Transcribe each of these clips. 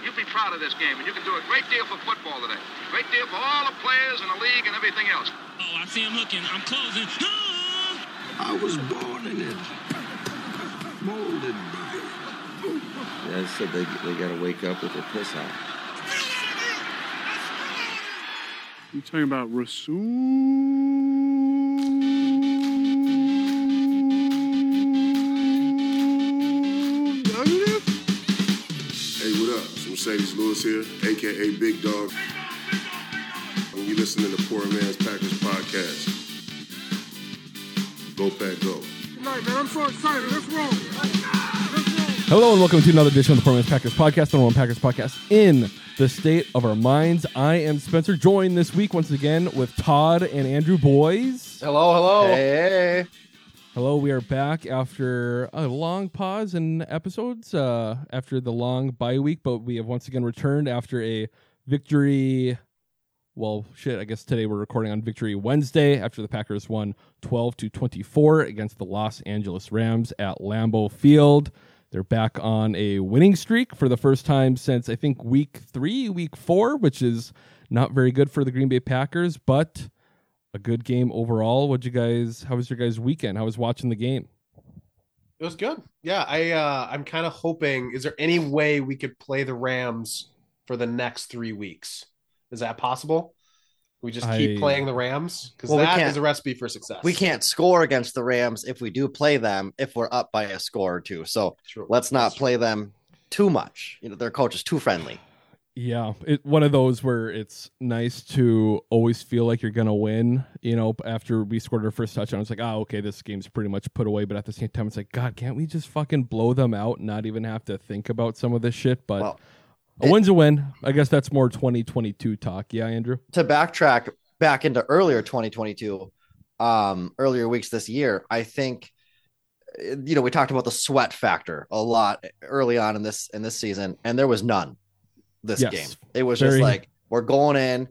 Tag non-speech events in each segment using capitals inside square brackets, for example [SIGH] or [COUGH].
You'd be proud of this game, and you can do a great deal for football today. Great deal for all the players and the league and everything else. Oh, I see him looking. I'm closing. [GASPS] I was born in it, molded by it. Yeah, I said they, they got to wake up with their piss out. You talking about Rasul? Marcedes Lewis here, aka Big Dog. And you listening to the Poor Man's Packers podcast. Go Pack Go. Good night, man. I'm so excited. Let's roll. Hello and welcome to another edition of the Poor Man's Packers podcast, the number one Packers podcast in the state of our minds. I am Spencer, joined this week once again with Todd and Andrew Boys. Hello, hello. Hey, Hello, we are back after a long pause in episodes, uh, after the long bye week, but we have once again returned after a victory. Well, shit, I guess today we're recording on Victory Wednesday after the Packers won 12 to 24 against the Los Angeles Rams at Lambeau Field. They're back on a winning streak for the first time since I think week three, week four, which is not very good for the Green Bay Packers, but a good game overall. What'd you guys? How was your guys' weekend? How was watching the game? It was good. Yeah, I uh I'm kind of hoping is there any way we could play the Rams for the next 3 weeks? Is that possible? We just keep I- playing the Rams cuz Well, we that can't- is a recipe for success. we can't score against the Rams if we do play them if we're up by a score or two. So True. let's not That's play them too much. You know, their coach is too friendly. Yeah, it one of those where it's nice to always feel like you're gonna win. You know, after we scored our first touchdown, it's like, oh, okay, this game's pretty much put away. But at the same time, it's like, God, can't we just fucking blow them out and not even have to think about some of this shit? But Well, a win's a win. I guess that's more 2022 talk. Yeah, Andrew. To backtrack back into earlier 2022, um, earlier weeks this year, I think uh, you know, we talked about the sweat factor a lot early on in this in this season, and there was none this Yes. game. It was Very- just like we're going in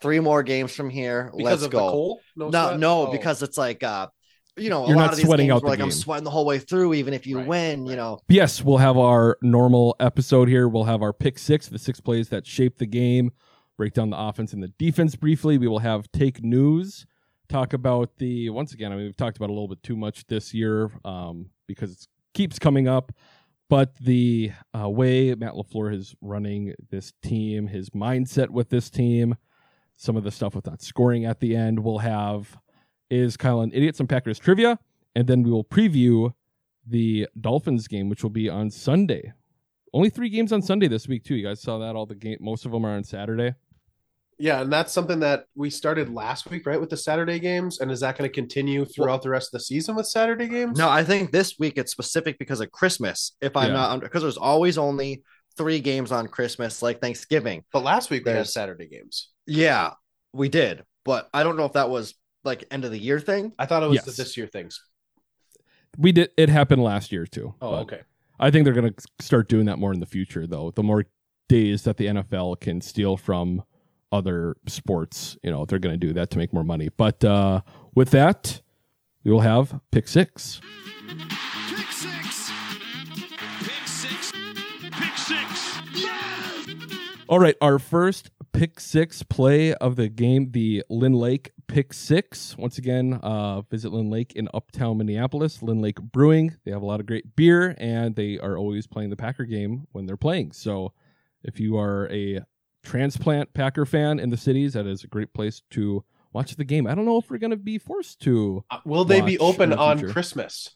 three more games from here. because let's of go. the cold? No, No, no, Oh. because it's like uh you know, a You're lot not of these sweating games out were the like I'm sweating the whole way through, even if you Right, win, you know. Yes, we'll have our normal episode here. We'll have our pick six, the six plays that shape the game, break down the offense and the defense briefly. We will have take news, talk about the once again. I mean, we've talked about a little bit too much this year um, because it keeps coming up. But the uh, way Matt LaFleur is running this team, his mindset with this team, some of the stuff with not scoring at the end, we'll have is Kyle an idiot some Packers trivia, and then we will preview the Dolphins game, which will be on Sunday. Only three games on Sunday this week too. You guys saw that all the game. Most of them are on Saturday. Yeah, and that's something that we started last week, right, with the Saturday games. And is that going to continue throughout the rest of the season with Saturday games? No, I think this week it's specific because of Christmas. If I'm Yeah. not because there's always only three games on Christmas, like Thanksgiving. but last week we had Saturday games. Yeah, we did. But I don't know if that was like end of the year thing. I thought it was Yes. the this year things. We did. It happened last year too. Oh, okay. I think they're going to start doing that more in the future, though. The more days that the NFL can steal from other sports, you know, they're going to do that to make more money. But uh, with that, we will have pick six. Pick six. Pick six. Pick six. Yes! All right, our first pick six play of the game, the LynLake pick six. Once again, uh, visit LynLake in uptown Minneapolis, LynLake Brewing. They have a lot of great beer and they are always playing the Packer game when they're playing. So if you are a transplant Packer fan in the cities, that is a great place to watch the game. I don't know if we're going to be forced to. Uh, Will they be open the on. Christmas?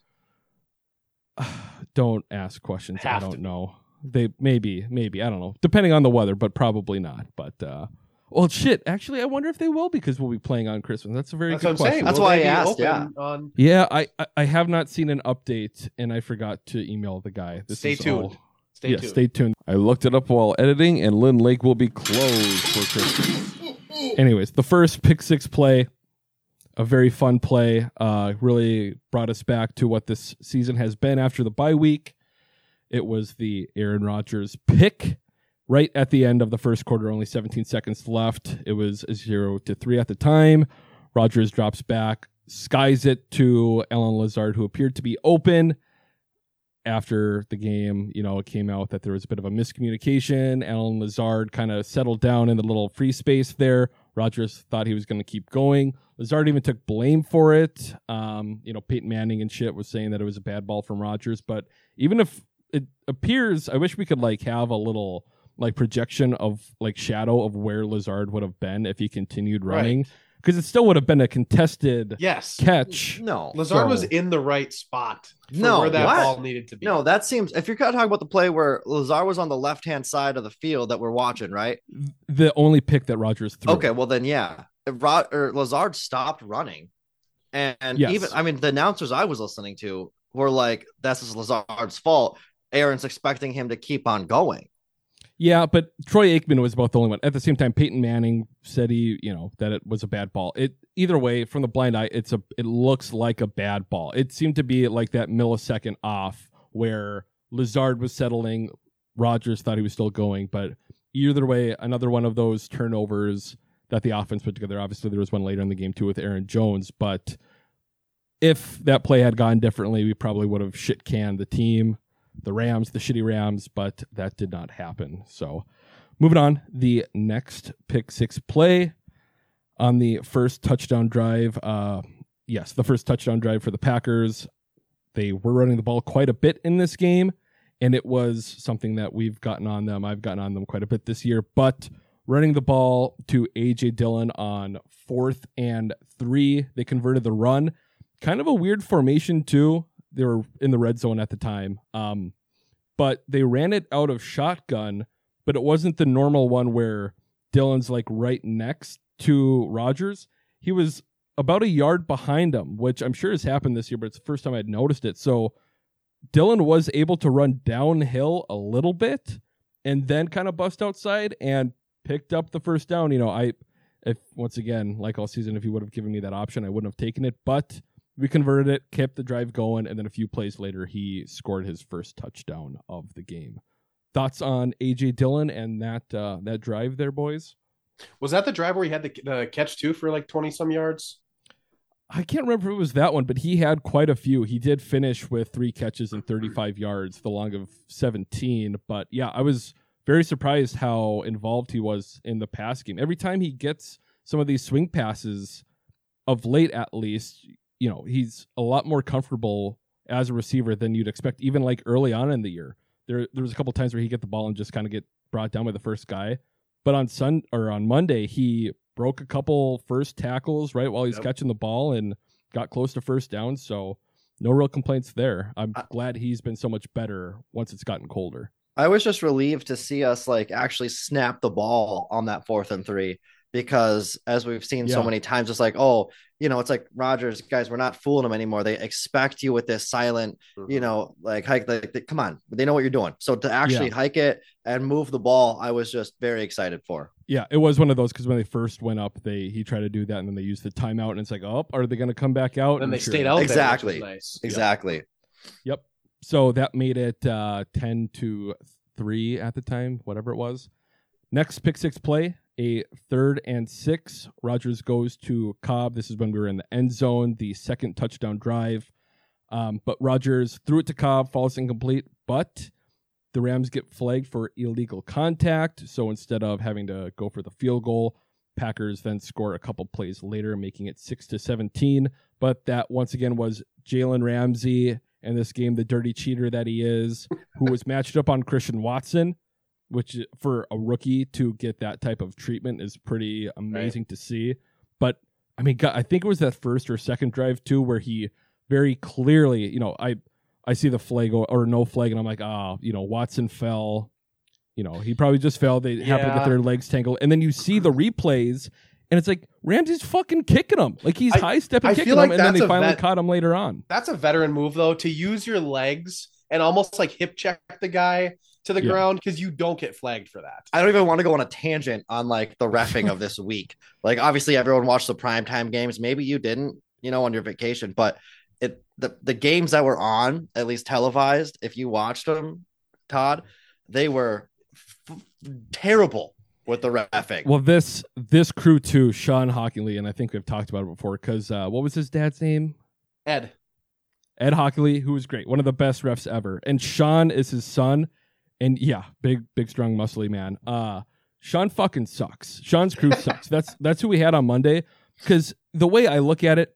[SIGHS] don't ask questions. I Have to don't be. know. They maybe, maybe I don't know, depending on the weather, but probably not. But uh, well, shit. Actually, I wonder if they will because we'll be playing on Christmas. That's a very That's good what I'm question. saying. That's Will why I asked, yeah. On Yeah, I, I I have not seen an update, and I forgot to email the guy. This Stay is tuned. all- Stay yeah, tuned. stay tuned. I looked it up while editing, and LynLake will be closed for Christmas. Anyways, the first pick six play, a very fun play, uh, really brought us back to what this season has been after the bye week. It was the Aaron Rodgers pick right at the end of the first quarter, only 17 seconds left. It was a zero to three at the time. Rodgers drops back, skies it to Allen Lazard, who appeared to be open. After the game, you know, it came out that there was a bit of a miscommunication. Allen Lazard kind of settled down in the little free space there. Rodgers thought he was going to keep going. Lazard even took blame for it. Um, you know, Peyton Manning and shit was saying that it was a bad ball from Rodgers. But even if it appears, I wish we could like have a little like projection of like shadow of where Lazard would have been if he continued running. Because it still would have been a contested Yes. catch. No, Lazard was in the right spot for No, where that what? ball needed to be. no. That seems if you're talking about the play where Lazard was on the left hand side of the field that we're watching, right? The only pick that Rodgers threw. Okay, well then, yeah, If Ro- or Lazard stopped running, and, and Yes. even I mean the announcers I was listening to were like, "This is Lazard's fault." Aaron's expecting him to keep on going. Yeah, but Troy Aikman was about the only one. At the same time, Peyton Manning said he, you know, that it was a bad ball. It either way, from the blind eye, it's a it looks like a bad ball. It seemed to be like that millisecond off where Lazard was settling, Rodgers thought he was still going, but either way, another one of those turnovers that the offense put together. Obviously, there was one later in the game too with Aaron Jones, but if that play had gone differently, we probably would have shit canned the team the Rams, the shitty Rams, but that did not happen. So, moving on, the next pick six play on the first touchdown drive. Uh, yes, the first touchdown drive for the Packers. They were running the ball quite a bit in this game, and it was something that we've gotten on them. I've gotten on them quite a bit this year, but running the ball to AJ Dillon on fourth and three, they converted the run. Kind of a weird formation, too they were in the red zone at the time. Um, but they ran it out of shotgun, but it wasn't the normal one where Dillon's like right next to Rodgers. He was about a yard behind him, which I'm sure has happened this year, but it's the first time I'd noticed it. So Dillon was able to run downhill a little bit and then kind of bust outside and picked up the first down. You know, I if once again, like all season, if you would have given me that option, I wouldn't have taken it, but we converted it, kept the drive going, and then a few plays later, he scored his first touchdown of the game. Thoughts on AJ Dillon and that uh, that drive there, boys? Was that the drive where he had the, the catch too for like 20 some yards? I can't remember if it was that one, but he had quite a few. He did finish with three catches and 35 yards, the long of 17. But yeah, I was very surprised how involved he was in the pass game. Every time he gets some of these swing passes, of late at least, you know, he's a lot more comfortable as a receiver than you'd expect, even like early on in the year. There, there was a couple times where he get the ball and just kind of get brought down by the first guy. But on Sun or on Monday, he broke a couple first tackles right while he's Yep. catching the ball and got close to first down. So no real complaints there. I'm I- glad he's been so much better once it's gotten colder. I was just relieved to see us like actually snap the ball on that fourth and three because as we've seen so many times, it's like, oh, you know, it's like Rodgers, guys, we're not fooling them anymore. They expect you with this silent, you know, like hike. Like, they- come on, they know what you're doing. So to actually Yeah. hike it and move the ball, I was just very excited for. Yeah, it was one of those because when they first went up, they he tried to do that and then they used the timeout and it's like, oh, are they going to come back out? Then And they sure stayed out Exactly. there, nice. Exactly. Yep. So that made it uh, 10 to 3 at the time, whatever it was. Next pick six play, a third and six. Rodgers goes to Cobb. This is when we were in the end zone, the second touchdown drive. Um, but Rodgers threw it to Cobb, falls incomplete, but the Rams get flagged for illegal contact. So instead of having to go for the field goal, Packers then score a couple plays later, making it six to 17. But that once again was Jalen Ramsey in this game, the dirty cheater that he is, who was matched up on Christian Watson, which for a rookie to get that type of treatment is pretty amazing to see. But I mean, God, I think it was that first or second drive too, where he very clearly, you know, I I see the flag or, or no flag, and I'm like, ah, you know, Watson fell. You know, he probably just fell. They happen to get their legs tangled, and then you see the replays, and it's like Ramsey's fucking kicking him, like he's I- high stepping kicking like him, and then they finally vet- caught him later on. That's a veteran move though, to use your legs and almost like hip check the guy to the Yeah. ground because you don't get flagged for that. I don't even want to go on a tangent on like the refing of this week. Like obviously everyone watched the primetime games. Maybe you didn't, you know, on your vacation, but it the, the games that were on, at least televised, if you watched them, Todd, they were f- terrible with the refing. Well, this this crew too, Shawn Hochuli, and I think we've talked about it before. Because uh, what was his dad's name? Ed, Ed Hochuli, who was great, one of the best refs ever, and Shawn is his son, and yeah, big, big, strong, muscly man. Uh, Shawn fucking sucks. Shawn's crew [LAUGHS] sucks. That's that's who we had on Monday. Because the way I look at it,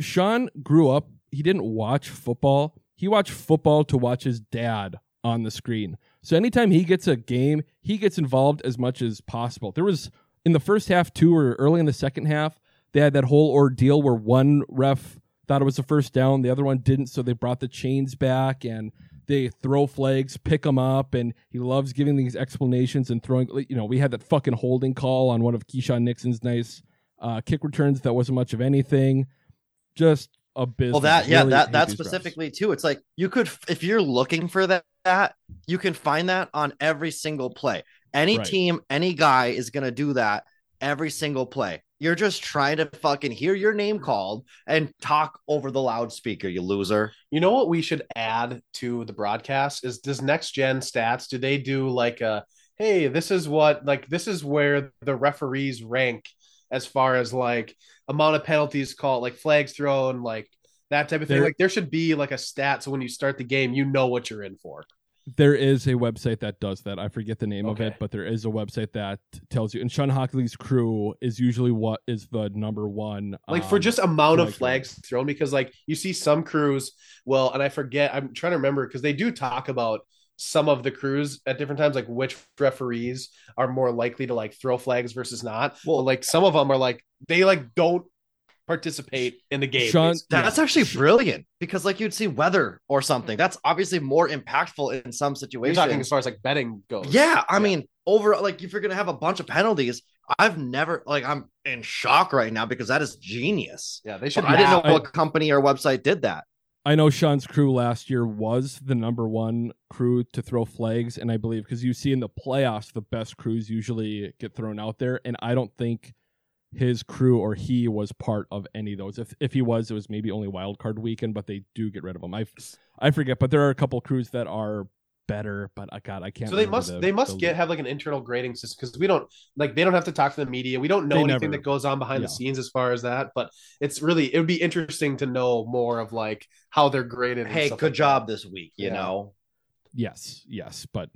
Shawn grew up. He didn't watch football. He watched football to watch his dad on the screen. So anytime he gets a game, he gets involved as much as possible. There was in the first half too, or early in the second half, they had that whole ordeal where one ref thought it was a first down, the other one didn't, so they brought the chains back and they throw flags, pick them up, and he loves giving these explanations and throwing. You know, we had that fucking holding call on one of Keisean Nixon's nice uh, kick returns that wasn't much of anything. Just a business. Well, that yeah, Really that that these refs. specifically too. It's like you could, if you're looking for that, that you can find that on every single play. Any Right. team, any guy is gonna do that every single play. You're just trying to fucking hear your name called and talk over the loudspeaker, you loser. You know what we should add to the broadcast is does next gen stats do they do like a hey this is what like this is where the referees rank as far as like amount of penalties called like flags thrown like that type of thing There- like there should be like a stat so when you start the game you know what you're in for There is a website that does that. I forget the name of it, but there is a website that tells you. And Shawn Hochuli's crew is usually what is the number one. like for um, just amount of flag flags thrown because like you see some crews well and i forget i'm trying to remember because they do talk about some of the crews at different times like which referees are more likely to like throw flags versus not well like some of them are like they like don't participate in the game Shawn- basically. That's actually brilliant because, like, you'd see weather or something. That's obviously more impactful in some you're situations. talking as far as like betting goes Yeah, I mean, over like if you're gonna have a bunch of penalties, I've never like I'm in shock right now because that is genius. yeah they should I didn't know I- what company or website did that. I know Shawn's crew last year was the number one crew to throw flags, and I believe because you see in the playoffs, the best crews usually get thrown out there, and I don't think his crew or he was part of any of those. If if he was, it was maybe only wild card weekend, but they do get rid of him. I I forget, but there are a couple crews that are better, but I God, I can't. so they must the- they must the- get have like an internal grading system because we don't like they don't have to talk to the media we don't know They anything never- that goes on behind yeah. the scenes as far as that but it's really it would be interesting to know more of like how they're graded Hey, good like that. job this week. You Yeah. know, Yes, yes, but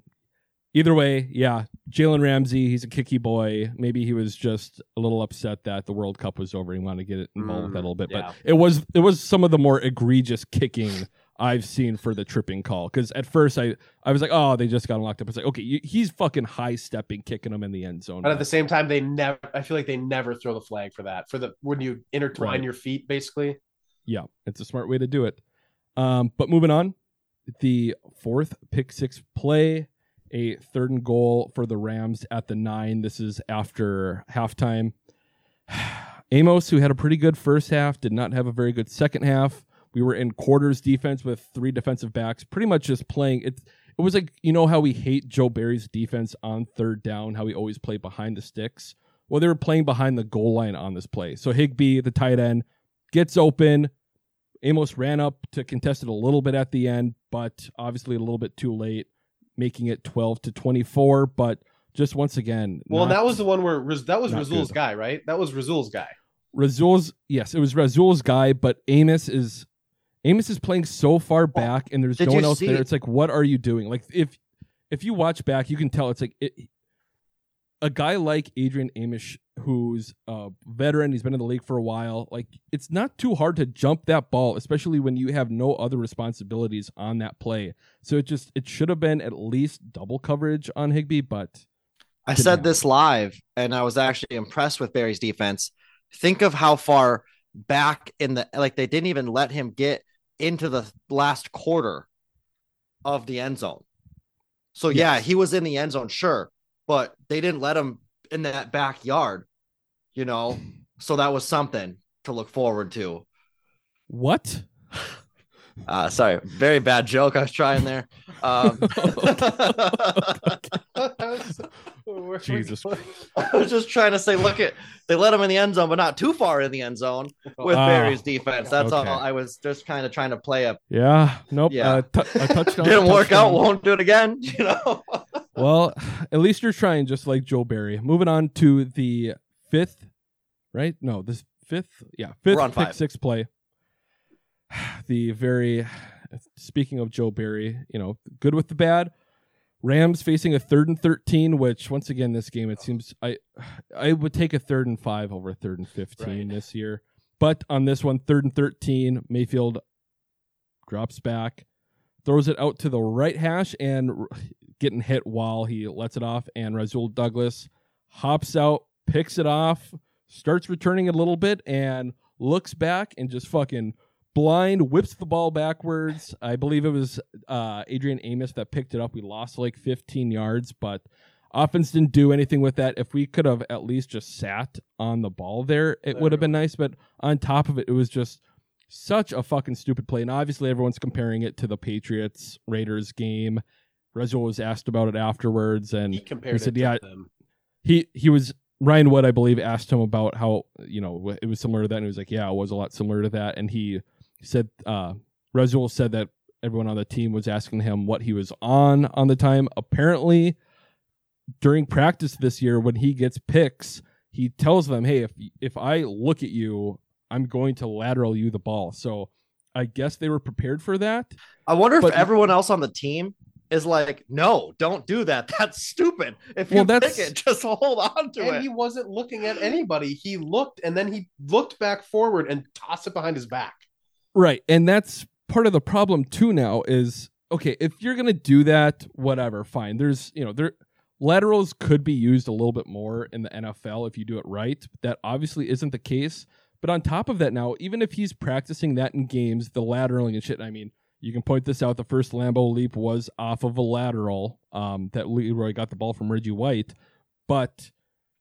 either way, yeah, Jalen Ramsey, he's a kicky boy. Maybe he was just a little upset that the World Cup was over. He wanted to get involved with that a little bit, yeah. but it was it was some of the more egregious kicking I've seen for the tripping call. Because at first I I was like, oh, they just got locked up. It's like, okay, you, he's fucking high stepping, kicking him in the end zone. But at the same time, they never. I feel like they never throw the flag for that. For the when you intertwine Right. your feet, basically. Yeah, it's a smart way to do it. Um, but moving on, the fourth pick six play, a third and goal for the Rams at the nine. This is after halftime. [SIGHS] Amos, who had a pretty good first half, did not have a very good second half. We were in quarters defense with three defensive backs, pretty much just playing it. It was like you know how we hate Joe Barry's defense on third down, how we always play behind the sticks. Well, they were playing behind the goal line on this play. So Higbee, the tight end, gets open. Amos ran up to contest it a little bit at the end, but obviously a little bit too late, making it 12 to 24. But just once again, Well, not- that was the one where that was Rasul's good. guy, right? That was Rasul's guy. Rasul's. Yes, it was Rasul's guy, but Amos is Amos is playing so far back, and there's did no one else there. It's like, what are you doing? Like if if you watch back, you can tell it's like it, a guy like Adrian Amos, who's a veteran, he's been in the league for a while. Like it's not too hard to jump that ball, especially when you have no other responsibilities on that play. So it just it should have been at least double coverage on Higbee, but I said happen. this live, and I was actually impressed with Barry's defense. Think of how far back in the like they didn't even let him get into the last quarter of the end zone. So yeah, he was in the end zone, sure, but they didn't let him in that backyard, you know. So that was something to look forward to. what? [LAUGHS] Uh, sorry, very bad joke I was trying there. Um, [LAUGHS] [LAUGHS] Jesus I was just trying to say, look at they let him in the end zone, but not too far in the end zone with Ah, Barry's defense. That's okay. all. I was just kind of trying to play a Yeah, nope. Yeah. Uh, t- a touchdown. didn't work out. Won't do it again. You know. Well, at least you're trying, just like Joe Barry. Moving on to the fifth, right? No, this fifth, yeah, 5th We're on pick five. six play. [SIGHS] the very speaking of Joe Barry, you know, good with the bad. Rams facing a third and thirteen, which once again this game it seems I I would take a third and five over a third and fifteen Right. this year. But on this one, third and thirteen, Mayfield drops back, throws it out to the right hash and getting hit while he lets it off. And Rasul Douglas hops out, picks it off, starts returning a little bit, and looks back and just fucking blind whips the ball backwards. I believe it was uh, Adrian Amos that picked it up. We lost like 15 yards, but offense didn't do anything with that. If we could have at least just sat on the ball there, it would have been nice. But on top of it, it was just such a fucking stupid play. And obviously, everyone's comparing it to the Patriots Raiders game. Rasul was asked about it afterwards, and He compared said, "Yeah, them. he he was Ryan Wood, I believe, asked him about how you know it was similar to that, and he was like, "Yeah, it was a lot similar to that." And he said, uh, Rasul said that everyone on the team was asking him what he was on on the time. Apparently, during practice this year, when he gets picks, he tells them, "Hey, if if I look at you, I'm going to lateral you the ball." So I guess they were prepared for that. I wonder if everyone else on the team is like, no, don't do that. [LAUGHS] That's stupid. If you Well, pick it, just hold on to And it. And he wasn't looking at anybody. He looked and then he looked back forward and tossed it behind his back. Right. And that's part of the problem too now is okay, if you're gonna do that, whatever, fine. There's you know, there laterals could be used a little bit more in the NFL if you do it right. That obviously isn't the case. But on top of that now, even if he's practicing that in games, the lateraling and shit, I mean, you can point this out. The first Lambeau leap was off of a lateral um, that Leroy got the ball from Reggie White. But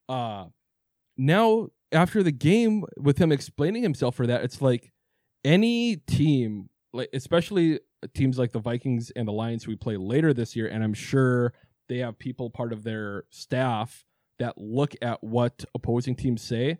uh, now, after the game, with him explaining himself for that, it's like any team, like especially teams like the Vikings and the Lions we play later this year, and I'm sure they have people part of their staff that look at what opposing teams say.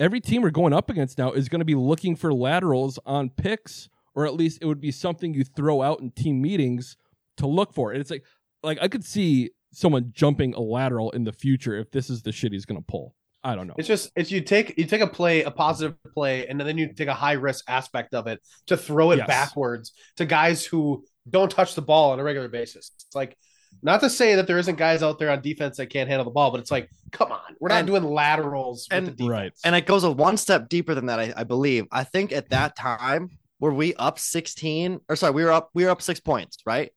Every team we're going up against now is going to be looking for laterals on picks, or at least it would be something you throw out in team meetings to look for. And it's like, like I could see someone jumping a lateral in the future if this is the shit he's going to pull. I don't know. It's just it's you take you take a play, a positive play, and then you take a high risk aspect of it to throw it Yes. backwards to guys who don't touch the ball on a regular basis. It's like not to say that there isn't guys out there on defense that can't handle the ball, but it's like, come on, we're not And- doing laterals with and- the defense. Right. And it goes a one step deeper than that, I, I believe. I think at that time, were we up 16 or sorry, we were up, we were up six points, right?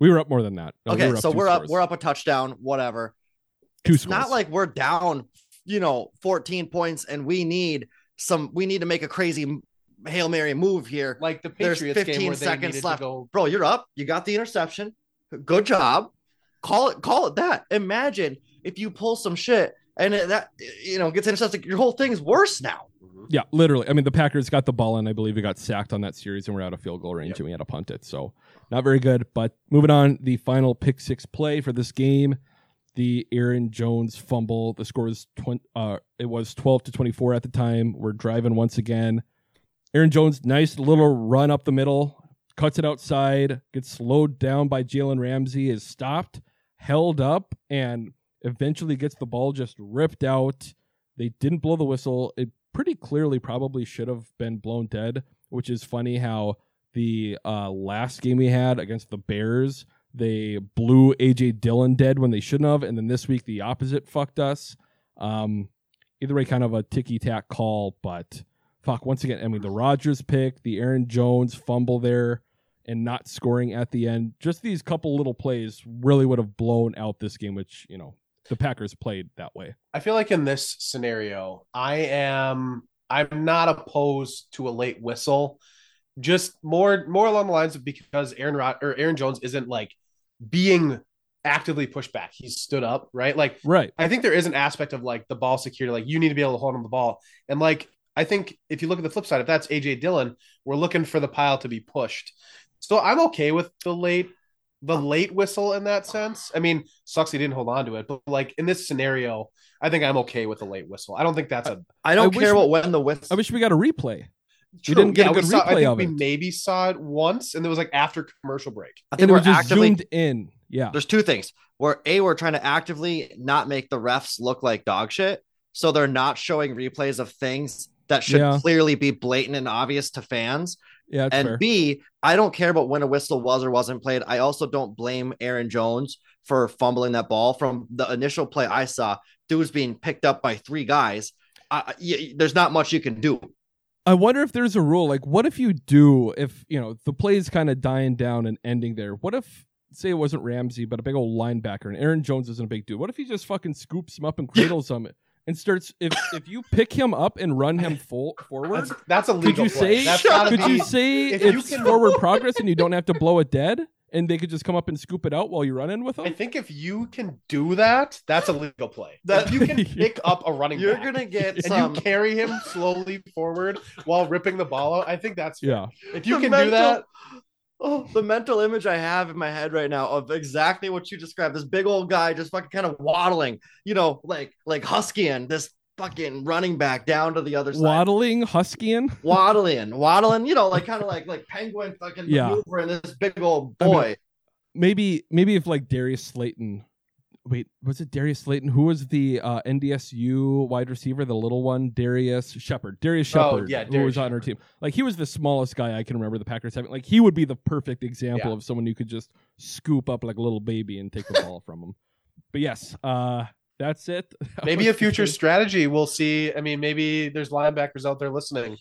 we were up more than that. No, we okay, were so we're up, we're up a touchdown, whatever. Two it's not like we're down, you know, 14 points and we need some, we need to make a crazy Hail Mary move here. like the There's Patriots 15 game where they seconds needed left. to go. Bro, you're up. You got the interception. Good job. Call it, call it that. Imagine if you pull some shit and that, you know, gets intercepted. Your whole thing's worse now. Yeah, literally. I mean, the Packers got the ball and I believe we got sacked on that series and we're out of field goal range Yep. and we had to punt it. So not very good. But moving on, the final pick six play for this game, the Aaron Jones fumble. The score was twen- uh it was twelve to twenty four at the time. We're driving once again. Aaron Jones, nice little run up the middle, cuts it outside, gets slowed down by Jalen Ramsey, is stopped, held up, and eventually gets the ball just ripped out. They didn't blow the whistle. It pretty clearly probably should have been blown dead, which is funny how the uh, last game we had against the Bears, they blew AJ Dillon dead when they shouldn't have, and then this week the opposite fucked us. Um, either way, kind of a ticky tack call, but fuck. Once again, I mean the Rodgers pick, the Aaron Jones fumble there, and not scoring at the end. Just these couple little plays really would have blown out this game, which you know the Packers played that way. I feel like in this scenario, I am I'm not opposed to a late whistle. Just more more along the lines of because Aaron Rod or Aaron Jones isn't like being actively pushed back. He's stood up, right? Like Right. I think there is an aspect of like the ball security, like you need to be able to hold on the ball. And like I think if you look at the flip side, if that's AJ Dillon, we're looking for the pile to be pushed. So I'm okay with the late the late whistle in that sense. I mean, sucks he didn't hold on to it, but like in this scenario, I think I'm okay with the late whistle. I don't think that's a I don't I care what when the whistle. I wish we got a replay. true. didn't get a we good saw, I replay think of we it. maybe saw it once, and it was like after commercial break. I think it we're was just actively. zoomed in. Yeah. There's two things. Where a we're trying to actively not make the refs look like dog shit, so they're not showing replays of things that should Yeah. clearly be blatant and obvious to fans. Yeah, and fair. B, I don't care about when a whistle was or wasn't played. I also don't blame Aaron Jones for fumbling that ball from the initial play I saw. Dude's being picked up by three guys. Uh, y- there's not much you can do. I wonder if there's a rule. Like, what if you do, if, you know, the play is kind of dying down and ending there? What if, say it wasn't Ramsey, but a big old linebacker and Aaron Jones isn't a big dude? What if he just fucking scoops him up and cradles him and starts, if, if you pick him up and run him full forward, That's, that's a could legal you play. say, That's could be- you say if you it's can- forward progress and you don't have to blow it dead and they could just come up and scoop it out while you run in with them? I think if you can do that, that's a legal play. That- if you can [LAUGHS] pick up a running You're back gonna get and some. you carry him slowly forward while ripping the ball out, I think that's fair. yeah. If you the can mental- do that, Oh, the mental image I have in my head right now of exactly what you described. This big old guy just fucking kind of waddling, you know, like like huskying this fucking running back down to the other side. Waddling, Huskyan. waddling, waddling, you know, like kind of like like penguin fucking Yeah. maneuvering this big old I mean, boy. maybe maybe if like Darius Slayton wait was it Darius Slayton? Who was the uh NDSU wide receiver the little one? Darrius Shepherd Darius Oh, Shepherd yeah, who Darius was on our team. Like he was the smallest guy I can remember the Packers having. Like he would be the perfect example Yeah. of someone you could just scoop up like a little baby and take the ball from him. [LAUGHS] But yes uh that's it. [LAUGHS] Maybe a future strategy. We'll see. I mean, maybe there's linebackers out there listening.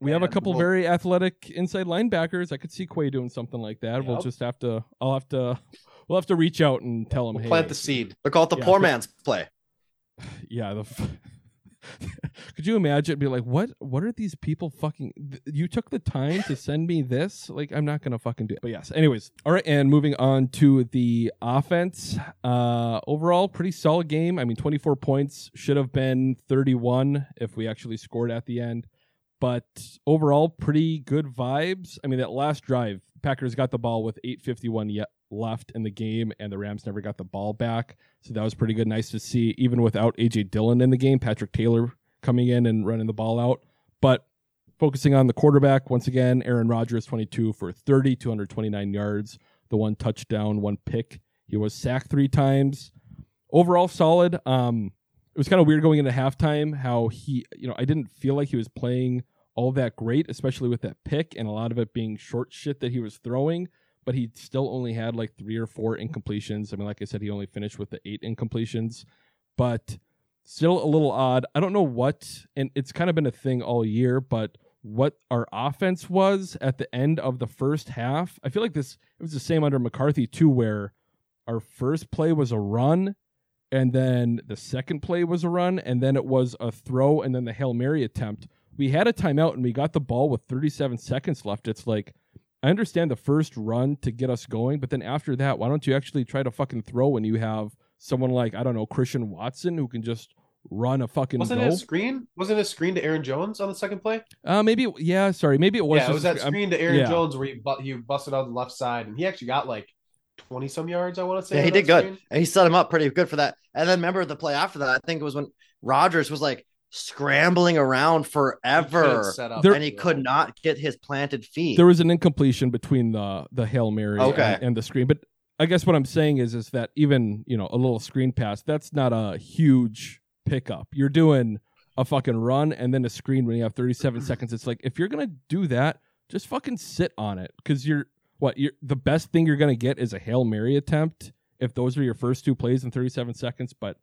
we have a couple we'll- very athletic inside linebackers. I could see Quay doing something like that. We'll just have to I'll have to we'll have to reach out and tell him We'll hey plant the seed. They call it the Yeah, poor man's play. [SIGHS] yeah the f- [LAUGHS] could you imagine be like what what are these people fucking th- you took the time to [LAUGHS] send me this? Like i'm not gonna fucking do it. But yes anyways all right and moving on to the offense. Uh overall pretty solid game. I mean 24 points should have been 31 if we actually scored at the end. But overall pretty good vibes. I mean that last drive packers got the ball with 851 yet left in the game and the rams never got the ball back so that was pretty good. Nice to see, even without AJ Dillon in the game, Patrick Taylor coming in and running the ball out. But focusing on the quarterback, once again, Aaron Rodgers, 22 for 30, 229 yards, the one touchdown, one pick. He was sacked three times. Overall, solid. Um, it was kind of weird going into halftime how he, you know, I didn't feel like he was playing all that great, especially with that pick and a lot of it being short shit that he was throwing but he still only had like three or four incompletions. I mean, like I said, he only finished with the eight incompletions, but still a little odd. I don't know what, and it's kind of been a thing all year, but what our offense was at the end of the first half. I feel like this, it was the same under McCarthy too, where our first play was a run. And then the second play was a run, and then it was a throw, and then the Hail Mary attempt. We had a timeout and we got the ball with 37 seconds left. It's like, I understand the first run to get us going, but then after that, why don't you actually try to fucking throw when you have someone like I don't know Christian Watson who can just run a fucking Wasn't go? it a screen? Wasn't it a screen to Aaron Jones on the second play? uh, maybe yeah. Sorry, maybe it was. yeah, it was that sc- I'm- screen to Aaron yeah. Jones where he bu- he busted out the left side and he actually got like twenty some yards. I want to say. Yeah, he did that good. screen. And he set him up pretty good for that. And then remember the play after that, I think it was when Rodgers was like scrambling around forever couldn't up and he could not get his planted feet. There was an incompletion between the the hail mary Okay. and, and the screen, but I guess what I'm saying is is that even you know a little screen pass that's not a huge pickup. You're doing a fucking run and then a screen when you have 37 [CLEARS THROAT] seconds. It's like if you're gonna do that, just fucking sit on it because you're what you're the best thing you're gonna get is a hail mary attempt if those are your first two plays in 37 seconds. But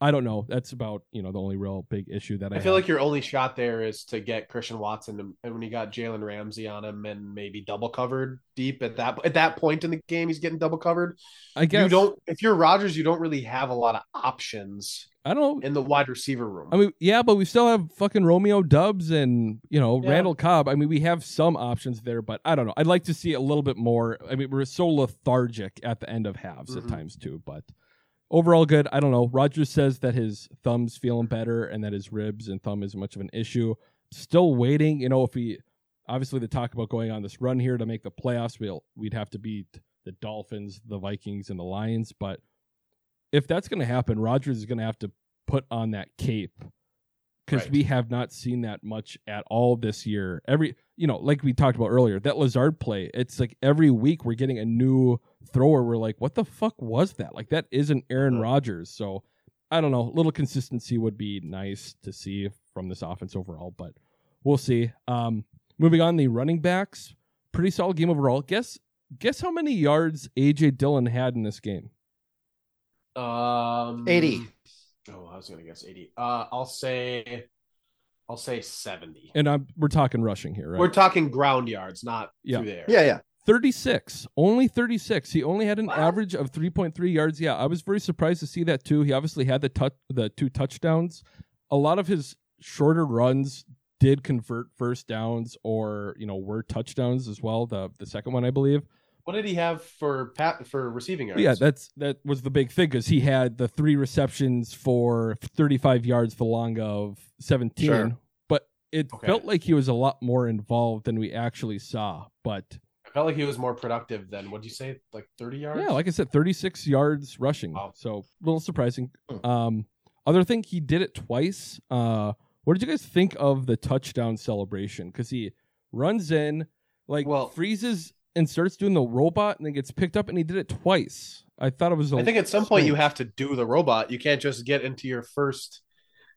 I don't know. That's about you know the only real big issue that I, I feel have. like your only shot there is to get Christian Watson, and- and when you got Jalen Ramsey on him, and maybe double covered deep at that at that point in the game, he's getting double covered. I guess You don't if you're Rodgers, you don't really have a lot of options I don't know. in the wide receiver room. I mean, yeah, but we still have fucking Romeo Doubs and you know Yeah. Randall Cobb. I mean, we have some options there, but I don't know. I'd like to see a little bit more. I mean, we're so lethargic at the end of halves Mhm. at times too, but overall good. I don't know. Rodgers says that his thumb's feeling better and that his ribs and thumb isn't much of an issue. Still waiting. You know, if we obviously the talk about going on this run here to make the playoffs, we'll we'd have to beat the Dolphins, the Vikings, and the Lions, but if that's going to happen, Rodgers is going to have to put on that cape because Right. we have not seen that much at all this year. Every, you know, like we talked about earlier, that Lazard play, it's like every week we're getting a new thrower. We're like, what the fuck was that? Like, that isn't Aaron Mhm. Rodgers. So I don't know. A little consistency would be nice to see from this offense overall, but we'll see. Um, moving on, the running backs, pretty solid game overall. Guess guess how many yards AJ Dillon had in this game? Um, 80. Oh, I was gonna guess eighty. Uh, I'll say, I'll say seventy. And I'm, we're talking rushing here, right? We're talking ground yards, not Yeah. through there. Yeah, yeah. 36 only 36 he only had an What? average of 3.3 yards yeah i was very surprised to see that too he obviously had the touch the two touchdowns a lot of his shorter runs did convert first downs or you know were touchdowns as well the the second one i believe What did he have for pat for receiving yards? yeah that's that was the big thing because he had the three receptions for 35 yards for long of 17 Sure. but it Okay. felt like he was a lot more involved than we actually saw but I felt like he was more productive than what do you say, like thirty yards? Yeah, like I said, 36 yards rushing. Wow. So a little surprising. Hmm. Um, other thing, he did it twice. Uh, what did you guys think of the touchdown celebration? Because he runs in, like Well- freezes and starts doing the robot, and then gets picked up, and he did it twice. I thought it was. I I think at some point you have to do the robot. You can't just get into your first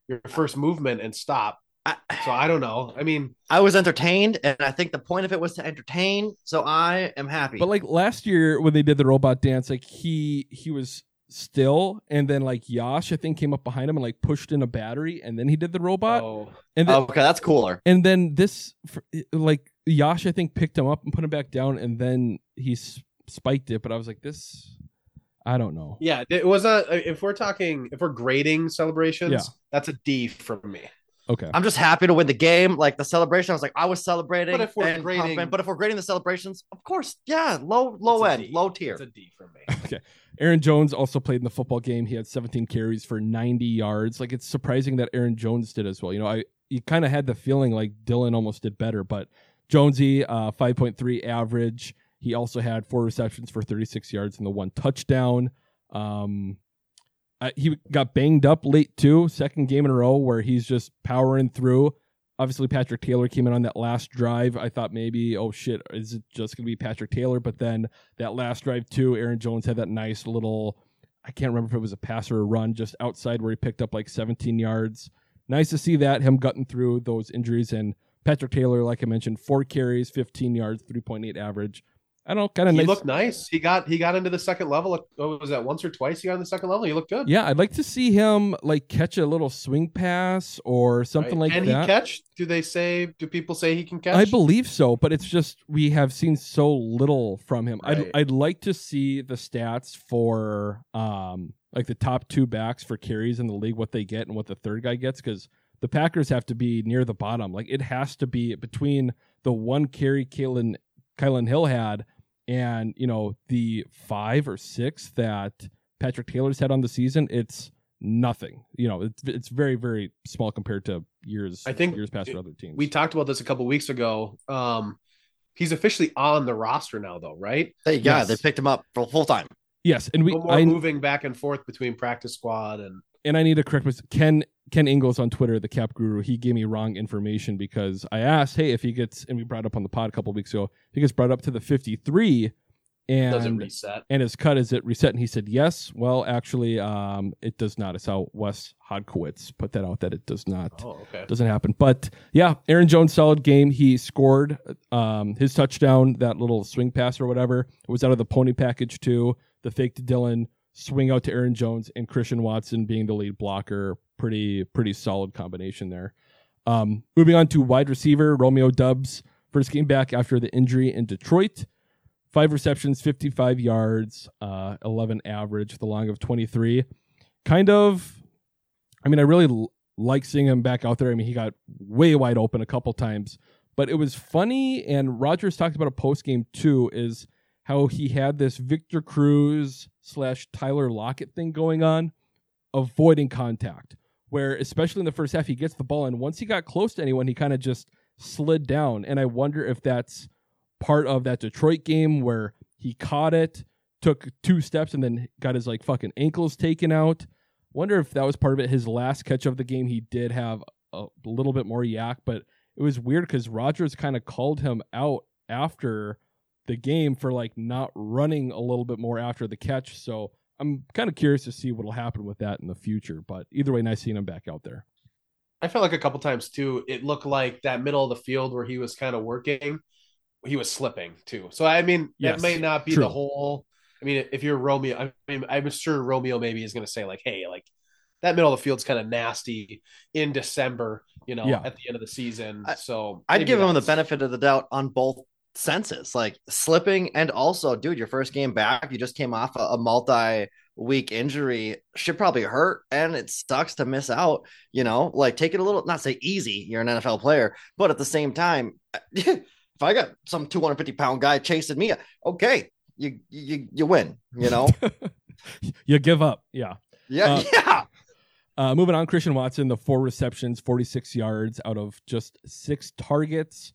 your first movement and stop. I, So I don't know. I mean, I was entertained, and I think the point of it was to entertain. So I am happy. But like last year when they did the robot dance, like he he was still, and then like Yosh, I think, came up behind him and like pushed in a battery, and then he did the robot, oh, and then okay, that's cooler. And then this, for- like Yosh, I think picked him up and put him back down, and then he s- spiked it. But I was like, this, I don't know. yeah, it was a. Uh, if we're talking, if we're grading celebrations, Yeah. that's a D from me. Okay, I'm just happy to win the game. Like the celebration, I was like, I was celebrating. But if we're and grading- pumping. but if we're grading the celebrations, of course, yeah, low, low end, D. low tier. It's a D for me. [LAUGHS] Okay. Aaron Jones also played in the football game. He had 17 carries for 90 yards. Like it's surprising that Aaron Jones did as well. You know, I you kind of had the feeling like Dillon almost did better, but Jonesy, uh, 5.3 average. He also had four receptions for 36 yards and the one touchdown. Um, uh, he got banged up late too. Second game in a row where he's just powering through. Obviously, Patrick Taylor came in on that last drive. I thought maybe, oh shit, is it just going to be Patrick Taylor? But then that last drive too, Aaron Jones had that nice little. I can't remember if it was a pass or a run just outside where he picked up like 17 yards. Nice to see that him gutting through those injuries and Patrick Taylor, like I mentioned, four carries, 15 yards, 3.8 average. I don't know, kind of He nice. looked nice. He got he got into the second level. What was that? Once or twice he got in the second level. He looked good. Yeah, I'd like to see him like catch a little swing pass or something Right? like Can that. he catch? Do they say? Do people say he can catch? I believe so, but it's just we have seen so little from him. I'd I'd like to see the stats for um like the top two backs for carries in the league, what they get and what the third guy gets, because the Packers have to be near the bottom. Like it has to be between the one carry Kalen Kylin Hill had and you know the five or six that Patrick Taylor's had on the season. It's nothing. You know, it's it's very very small compared to years. I think years past it- for other teams. We talked about this a couple weeks ago. Um, he's officially on the roster now, though, right? There you go. Yes. They picked him up for full time. yes, and we no more I, moving back and forth between practice squad and and I need to correct myself. Ken Ken Ingalls on Twitter, the Cap Guru, he gave me wrong information because I asked, hey, if he gets, and we brought up on the pod a couple weeks ago, if he gets brought up to the 53 and doesn't and reset. and his cut is it reset? And he said yes. Well, actually, um, it does not. It's how Wes Hodkiewicz put that out that it does not Oh, okay. doesn't happen. But yeah, Aaron Jones solid game. He scored um, his touchdown, that little swing pass or whatever. It was out of the pony package too. The fake to Dillon, swing out to Aaron Jones, and Christian Watson being the lead blocker. Pretty pretty solid combination there. Um, moving on to wide receiver Romeo Doubs, first game back after the injury in Detroit. Five receptions, 55 yards, uh, 11 average, the long of 23. Kind of, I mean, I really l- like seeing him back out there. I mean, he got way wide open a couple times, but it was funny. And Rodgers talked about a post game too, is how he had this Victor Cruz slash Tyler Lockett thing going on, avoiding contact. Where, especially in the first half, he gets the ball, and once he got close to anyone, he kind of just slid down. And I wonder if that's part of that Detroit game where he caught it, took two steps, and then got his like fucking ankles taken out. Wonder if that was part of it. His last catch of the game, he did have a little bit more YAC, but it was weird because Rodgers kind of called him out after the game for like not running a little bit more after the catch. So I'm kind of curious to see what'll happen with that in the future. But either way, nice seeing him back out there. I felt like a couple times too. It looked like that middle of the field where he was kind of working, he was slipping too. So I mean, Yes, that may not be true. the whole. I mean, if you're Romeo, I mean, I'm sure Romeo maybe is going to say like, "Hey, like that middle of the field's kind of nasty in December, you know, Yeah. at the end of the season." I- so I'd give him the benefit of the doubt on both senses, like slipping and also, dude, your first game back, you just came off a, a multi-week injury, should probably hurt, and it sucks to miss out. You know, like take it a little, not say easy. You're an NFL player, but at the same time, [LAUGHS] if I got some 250 pound guy chasing me, okay, you you you win. You know, [LAUGHS] You give up. Yeah. yeah, Uh, yeah. Uh, moving on, Christian Watson, the four receptions, 46 yards out of just six targets.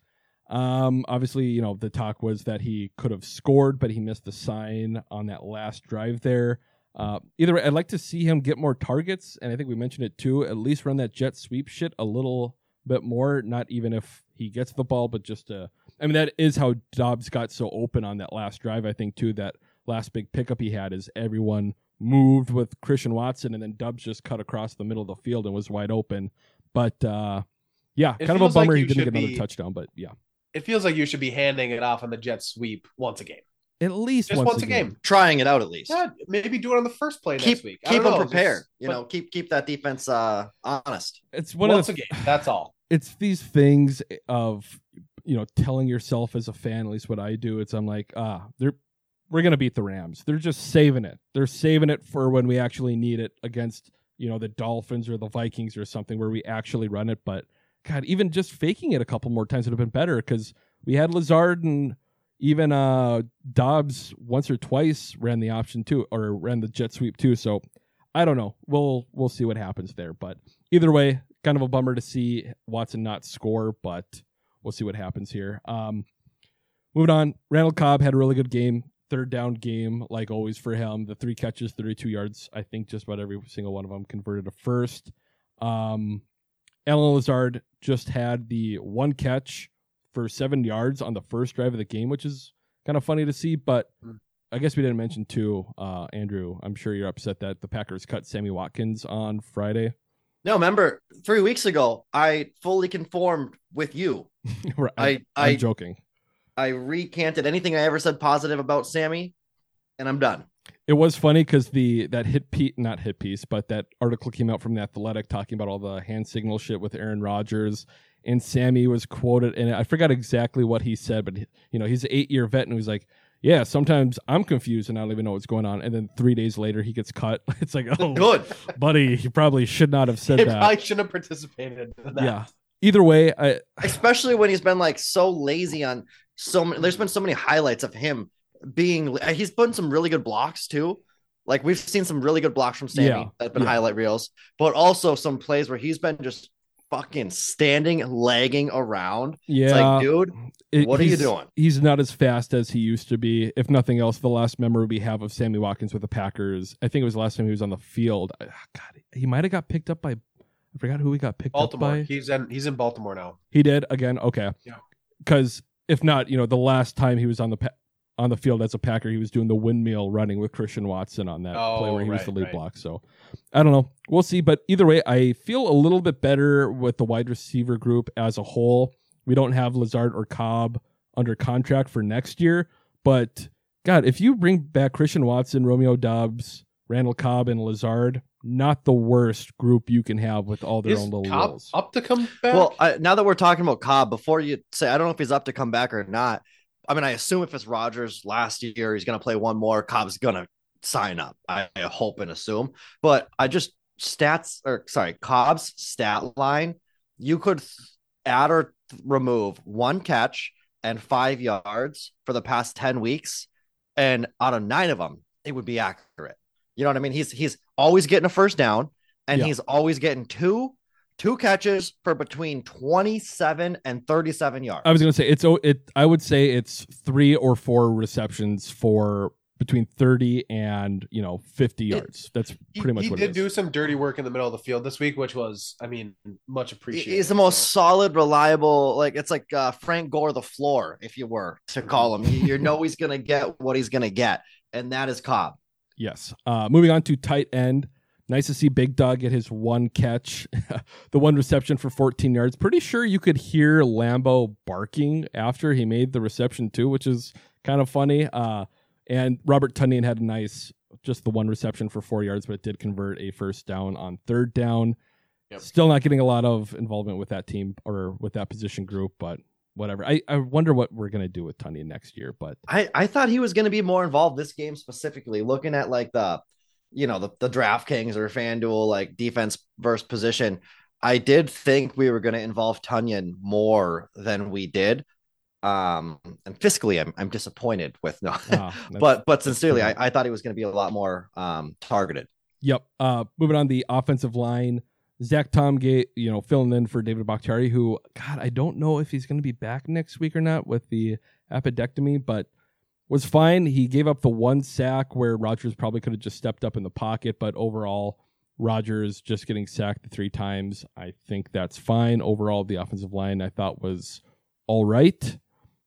Um, obviously, you know, the talk was that he could have scored, but he missed the sign on that last drive there. Uh, either way, I'd like to see him get more targets, and I think we mentioned it too. At least run that jet sweep shit a little bit more. Not even if he gets the ball, but just uh, I mean, that is how Doubs got so open on that last drive. I think too that last big pickup he had is everyone moved with Christian Watson, and then Doubs just cut across the middle of the field and was wide open. But uh, yeah, It kind of a feels like bummer he didn't get another be- touchdown. But yeah, It feels like you should be handing it off on the jet sweep once a game, at least just once, once, a game. Trying it out at least. Yeah, maybe do it on the first play Keep next week. I keep them know, prepared. just- you know, keep keep that defense uh honest. It's one once of a game. That's all. it's these things of you know telling yourself as a fan at least what i do it's i'm like ah they're we're gonna beat the rams they're just saving it they're saving it for when we actually need it against you know the dolphins or the vikings or something where we actually run it but god even just faking it a couple more times would have been better because we had lazard and even uh doubs once or twice ran the option too or ran the jet sweep too so i don't know we'll we'll see what happens there but either way kind of a bummer to see Watson not score, but we'll see what happens here. Um, moving on, Randall Cobb had a really good game, third down game, like always for him. The three catches, 32 yards. I think just about every single one of them converted a first. Um, Allen Lazard just had the one catch for seven yards on the first drive of the game, which is kind of funny to see, but. I guess we didn't mention too, uh, Andrew. I'm sure you're upset that the Packers cut Sammy Watkins on Friday. No, remember three weeks ago, I fully conformed with you. [LAUGHS] Right, I I'm I joking. I recanted anything I ever said positive about Sammy, and I'm done. It was funny because the that hit piece, not hit piece, but that article came out from the Athletic talking about all the hand signal shit with Aaron Rodgers, and Sammy was quoted, and I forgot exactly what he said, but you know he's an eight year vet, and he was like, "Yeah, sometimes I'm confused and I don't even know what's going on." And then three days later, he gets cut. [LAUGHS] It's like, oh, Good. buddy, he probably should not have said They that. I shouldn't have participated in that. Yeah. Either way, I Especially when he's been like so lazy on so many. There's been so many highlights of him being. Uh, he's put some really good blocks too. Like we've seen some really good blocks from Sammy Yeah, that've been yeah. highlight reels, but also some plays where he's been just fucking standing, lagging around. yeah, It's like, dude, It- What are you doing? He's not as fast as he used to be. If nothing else, the last memory we have of Sammy Watkins with the Packers, I think it was the last time he was on the field. Ah, God, he might have got picked up by. I forgot who he got picked Baltimore. up by. He's in he's in Baltimore now. He did again. Okay. Yeah. Because if not, you know, the last time he was on the pa- on the field as a Packer, he was doing the windmill running with Christian Watson on that play Oh, where he was the lead right. block. So I don't know. We'll see. But either way, I feel a little bit better with the wide receiver group as a whole. We don't have Lazard or Cobb under contract for next year, but God, if you bring back Christian Watson, Romeo Doubs, Randall Cobb, and Lazard, not the worst group you can have with all their Is own little Cobb roles. up to come back? Well, I, now that we're talking about Cobb, before you say, I don't know if he's up to come back or not. I mean, I assume if it's Rodgers last year, he's going to play one more. Cobb's going to sign up. I, I hope and assume. But I just stats or sorry, Cobb's stat line. You could add or remove one catch and five yards for the past ten weeks, and out of nine of them, it would be accurate. You know what I mean? He's he's always getting a first down, and Yeah. he's always getting two two catches for between 27 and 37 yards. I was gonna say it's oh it. I would say it's three or four receptions for between thirty and you know fifty yards. That's he, pretty much what it is. he what did do some dirty work in the middle of the field this week, which was, I mean, much appreciated. He's the most So- solid, reliable. Like it's like uh, Frank Gore, the floor, if you were to call him. You, you know [LAUGHS] he's gonna get what he's gonna get, and that is Cobb. Yes. Uh, moving on to tight end. Nice to see Big Dog get his one catch, [LAUGHS] the one reception for 14 yards. Pretty sure you could hear Lambeau barking after he made the reception too, which is kind of funny. Uh, and Robert Tonyan had a nice, just the one reception for four yards, but it did convert a first down on third down. Yep. Still not getting a lot of involvement with that team or with that position group, but whatever. I, I wonder what we're gonna do with Tonyan next year, but I, I thought he was going to be more involved this game specifically, looking at like the, you know, the, the DraftKings or FanDuel, like defense versus position. I did think we were going to involve Tonyan more than we did. Um, and fiscally, I'm, I'm disappointed with no, [LAUGHS] that's- but, but sincerely. I, I thought he was going to be a lot more, um, targeted. Yep. Uh, moving on the offensive line, Zach Tom Gate, you know, filling in for David Bakhtiari, who, God, I don't know if he's going to be back next week or not with the appendectomy, but was fine. He gave up the one sack where Rodgers probably could have just stepped up in the pocket, but overall, Rodgers just getting sacked three times. I think that's fine. Overall, the offensive line I thought was all right.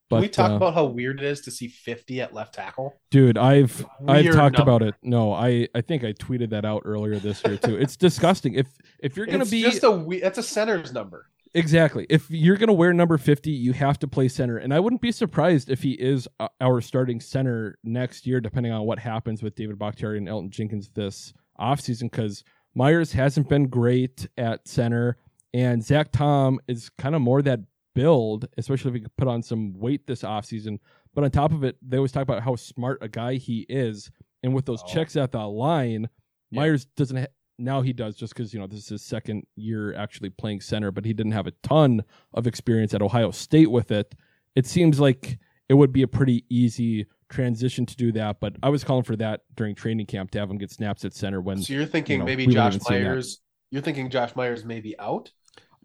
But Can we talk uh, about how weird it is to see 50 at left tackle? Dude, I've I've talked number. about it. No, I I think I tweeted that out earlier this year too. It's disgusting. If if you're gonna it's be just a we- that's a center's number. Exactly, if you're gonna wear number fifty, you have to play center. And I wouldn't be surprised if he is uh, our starting center next year, depending on what happens with David Bakhtiari and Elgton Jenkins this offseason, because Myers hasn't been great at center, and Zach Tom is kind of more that build, especially if he could put on some weight this offseason. But on top of it, they always talk about how smart a guy he is. And with those Oh. checks at the line, Yeah. Myers doesn't ha- now he does just because you know this is his second year actually playing center, but he didn't have a ton of experience at Ohio State with it. It seems like it would be a pretty easy transition to do that, but I was calling for that during training camp to have him get snaps at center when So you're thinking know, maybe Josh even seen that. Myers. You're thinking Josh Myers may be out.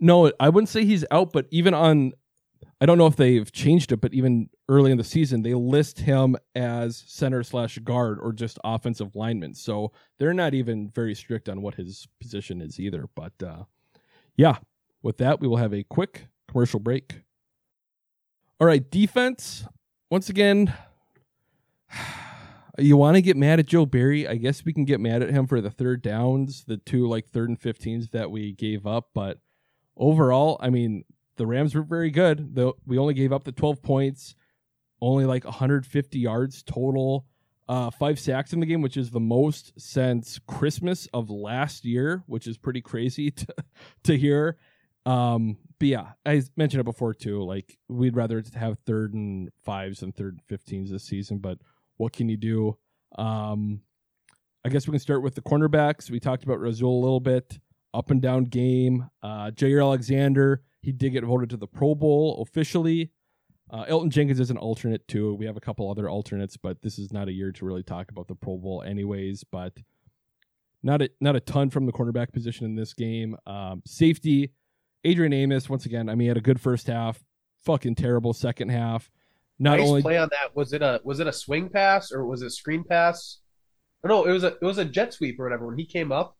No, I wouldn't say he's out, but even on, I don't know if they've changed it, but even early in the season, they list him as center slash guard or just offensive lineman. So they're not even very strict on what his position is either. But uh, yeah, with that, we will have a quick commercial break. All right, defense. Once again, [SIGHS] you want to get mad at Joe Barry? I guess we can get mad at him for the third downs, the two like third and 15s that we gave up, but overall, I mean, the Rams were very good. Though we only gave up the 12 points, only like 150 yards total, uh, five sacks in the game, which is the most since Christmas of last year, which is pretty crazy [LAUGHS] to to hear. Um, but yeah, I mentioned it before too. Like we'd rather have third and fives and third and 15s this season, but what can you do? Um, I guess we can start with the cornerbacks. We talked about Rasul a little bit up and down game. Uh, Jaire Alexander, he did get voted to the Pro Bowl officially. Uh, Elgton Jenkins is an alternate too. We have a couple other alternates, but this is not a year to really talk about the Pro Bowl, anyways. But not a not a ton from the cornerback position in this game. Um, safety, Adrian Amos. Once again, I mean, he had a good first half, fucking terrible second half. Not nice only play on that. Was it a was it a swing pass or was it a screen pass? Or no, it was a it was a jet sweep or whatever. When he came up,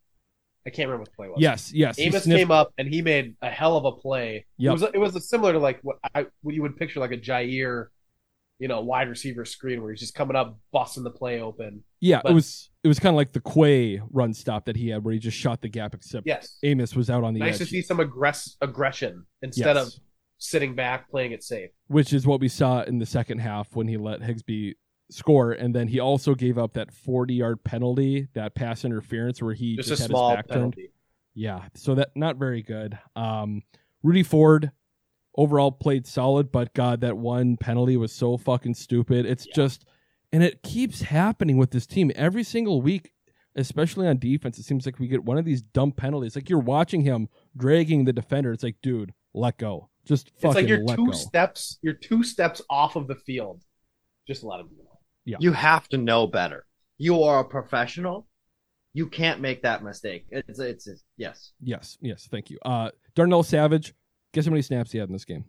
I can't remember what the play was. yes, yes, Amos came up and he made a hell of a play. Yep. It was it was similar to like what I what you would picture like a Jaire, you know, wide receiver screen where he's just coming up, busting the play open. Yeah, But- it was it was kind of like the Quay run stop that he had, where he just shot the gap. Except Yes. Amos was out on the Nice edge, to see some aggress aggression instead Yes. of sitting back playing it safe. which is what we saw in the second half when he let Higbee score, and then he also gave up that forty-yard penalty, that pass interference, where he Just, just, a had his back turned. Yeah, so that not very good. Um, Rudy Ford overall played solid, but God, that one penalty was so fucking stupid. It's just, and it keeps happening with this team every single week, especially on defense. It seems like we get one of these dumb penalties. Like you're watching him dragging the defender. It's like, dude, let go. Just fucking It's like you're let two go. steps. You're two steps off of the field. Just let him go. Yeah. You have to know better. You are a professional. You can't make that mistake. It's it's, it's yes. Yes, yes, thank you. Uh, Darnell Savage. Guess how many snaps he had in this game?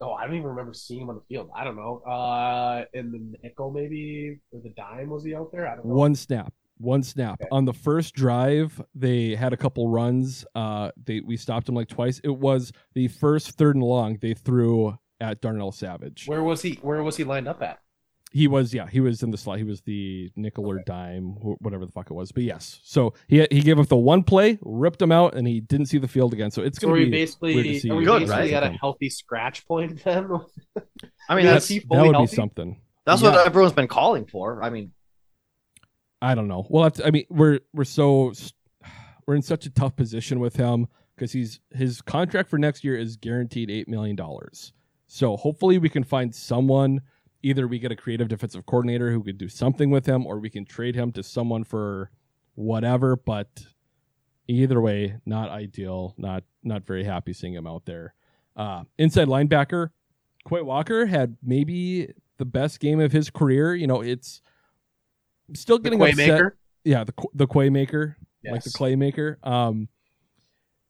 Oh, I don't even remember seeing him on the field. I don't know. Uh, in the nickel maybe or the dime was he out there? I don't know. One snap. One snap. Okay. On the first drive, they had a couple runs. Uh, they we stopped him like twice. It was the first third and long they threw at Darnell Savage. Where was he? Where was he lined up at? He was, yeah, he was in the slot. He was the nickel or dime, whatever the fuck it was. But yes, so he he gave up the one play, ripped him out, and he didn't see the field again. So it's So going to be basically weird to see. are we Good, basically right? at a healthy scratch point [LAUGHS] then? I mean, that's that fully would be something. that's Yeah. what everyone's been calling for. I mean, I don't know. Well, I mean, we're we're so we're in such a tough position with him because he's his contract for next year is guaranteed eight million dollars. So hopefully we can find someone. Either we get a creative defensive coordinator who could do something with him, or we can trade him to someone for whatever. But either way, not ideal. Not not very happy seeing him out there. Uh, inside linebacker, Quay Walker had maybe the best game of his career. You know, it's still getting Quay upset. maker? Yeah, the the Quay maker, like the Yes. clay maker. Um,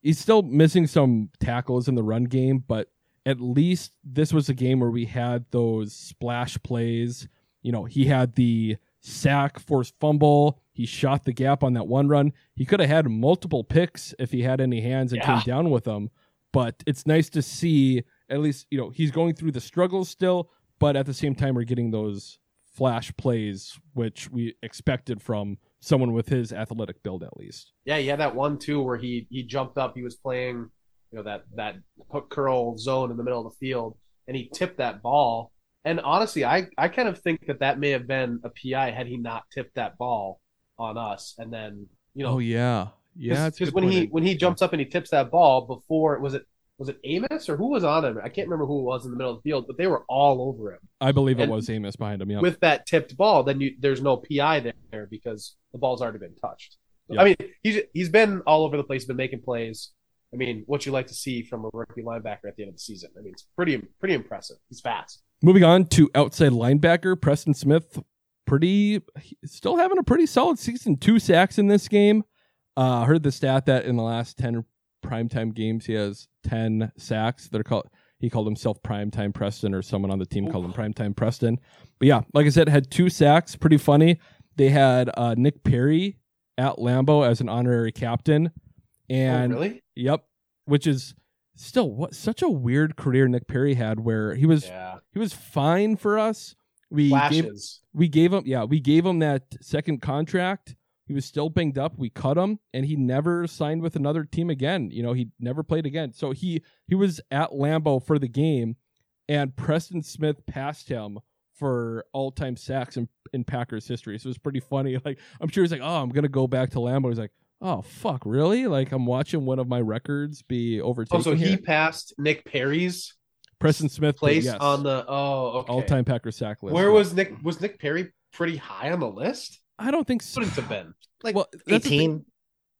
he's still missing some tackles in the run game, but at least this was a game where we had those splash plays. You know, he had the sack, forced fumble. He shot the gap on that one run. He could have had multiple picks if he had any hands and Yeah. came down with them. But it's nice to see at least you know he's going through the struggles still, but at the same time we're getting those flash plays which we expected from someone with his athletic build at least. Yeah, he had that one too where he he jumped up. He was playing, you know, that that hook curl zone in the middle of the field, and he tipped that ball. And honestly, I I kind of think that that may have been a PI had he not tipped that ball on us. And then you know, oh yeah, yeah. because when he when he jumps up and he tips that ball before was it was it Amos or who was on him? I can't remember who it was in the middle of the field, but they were all over him I believe it was Amos behind him. Yeah, with that tipped ball. Then you there's no PI there because the ball's already been touched. Yeah. I mean, he's he's been all over the place, been making plays. I mean, what you like to see from a rookie linebacker at the end of the season. I mean, it's pretty pretty impressive. He's fast. Moving on to outside linebacker, Preston Smith, pretty still having a pretty solid season. Two sacks in this game. Uh, heard the stat that in the last ten primetime games he has ten sacks. They're called. He called himself Primetime Preston, or someone on the team called him Primetime Preston. But yeah, like I said, had two sacks. Pretty funny. They had uh, Nick Perry at Lambeau as an honorary captain, Oh, and oh, really? Yep. Which is still what such a weird career Nick Perry had where he was Yeah. he was fine for us. We gave we gave him yeah, we gave him that second contract. He was still banged up. We cut him and he never signed with another team again. You know, he never played again. So he he was at Lambeau for the game and Preston Smith passed him for all-time sacks in, in Packers history. So it was pretty funny. [LAUGHS] Like I'm sure he's like, "Oh, I'm going to go back to Lambeau." He's like, "Oh, fuck, really? Like I'm watching one of my records be overtaken." Oh, so he here?" passed Nick Perry's Preston Smith did, place yes. on the oh okay. all-time Packer sack list. Where yeah. was Nick? Was Nick Perry pretty high on the list? I don't think so. Wouldn't have been. like Well, that's the thing. 18.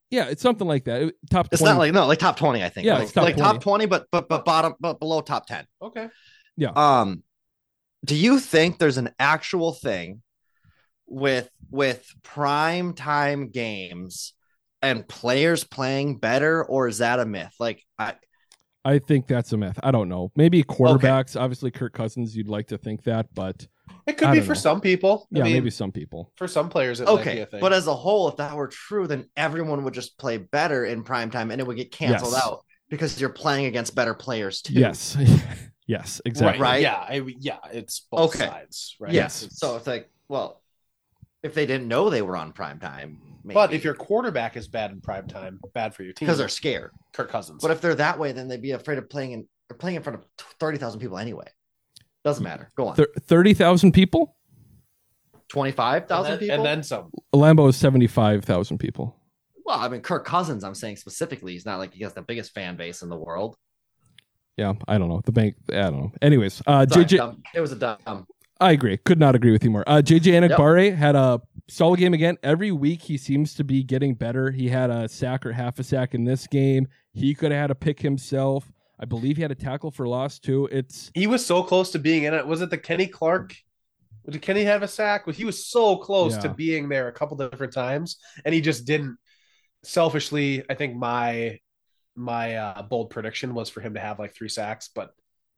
Yeah, it's something like that. It- top It's not like no, like top 20, I think. Yeah, like, top like 20. top 20, but but but bottom but below top 10. Okay. Yeah. Um, do you think there's an actual thing with with prime time games and players playing better, or is that a myth? Like, I I think that's a myth. I don't know. Maybe quarterbacks. Obviously, Kirk Cousins. You'd like to think that, but It could be for know. some people. I yeah, mean, maybe some people. for some players it might be okay, a thing. but as a whole, if that were true, then everyone would just play better in prime time, and it would get canceled Yes. out because you're playing against better players too. Yes, [LAUGHS] yes, exactly. Right. Yeah, I, yeah, it's both Okay. sides, right? Yes. It's- So it's like, well, if they didn't know they were on prime time, maybe. but if your quarterback is bad in prime time, bad for your team because they're scared. Kirk Cousins. But if they're that way, then they'd be afraid of playing in they're playing in front of thirty thousand people anyway. Doesn't matter. Go on. Thir- Thirty thousand people. Twenty five and people. and then some. Lambeau is seventy-five thousand people. well, I mean, Kirk Cousins. I'm saying specifically, he's not like he has the biggest fan base in the world. Yeah, I don't know. The bank. I don't know. Anyways, uh, Sorry, JJ. dumb. It was a dumb. I agree. Could not agree with you more. Uh, JJ Enagbare had a solid game again. Every week he seems to be getting better. He had a sack or half a sack in this game. He could have had a pick himself. I believe he had a tackle for loss too. It's He was so close to being in it. Was it the Kenny Clark? Did Kenny have a sack? He was so close to being there a couple different times, and he just didn't. Selfishly, I think my my uh, bold prediction was for him to have like three sacks, but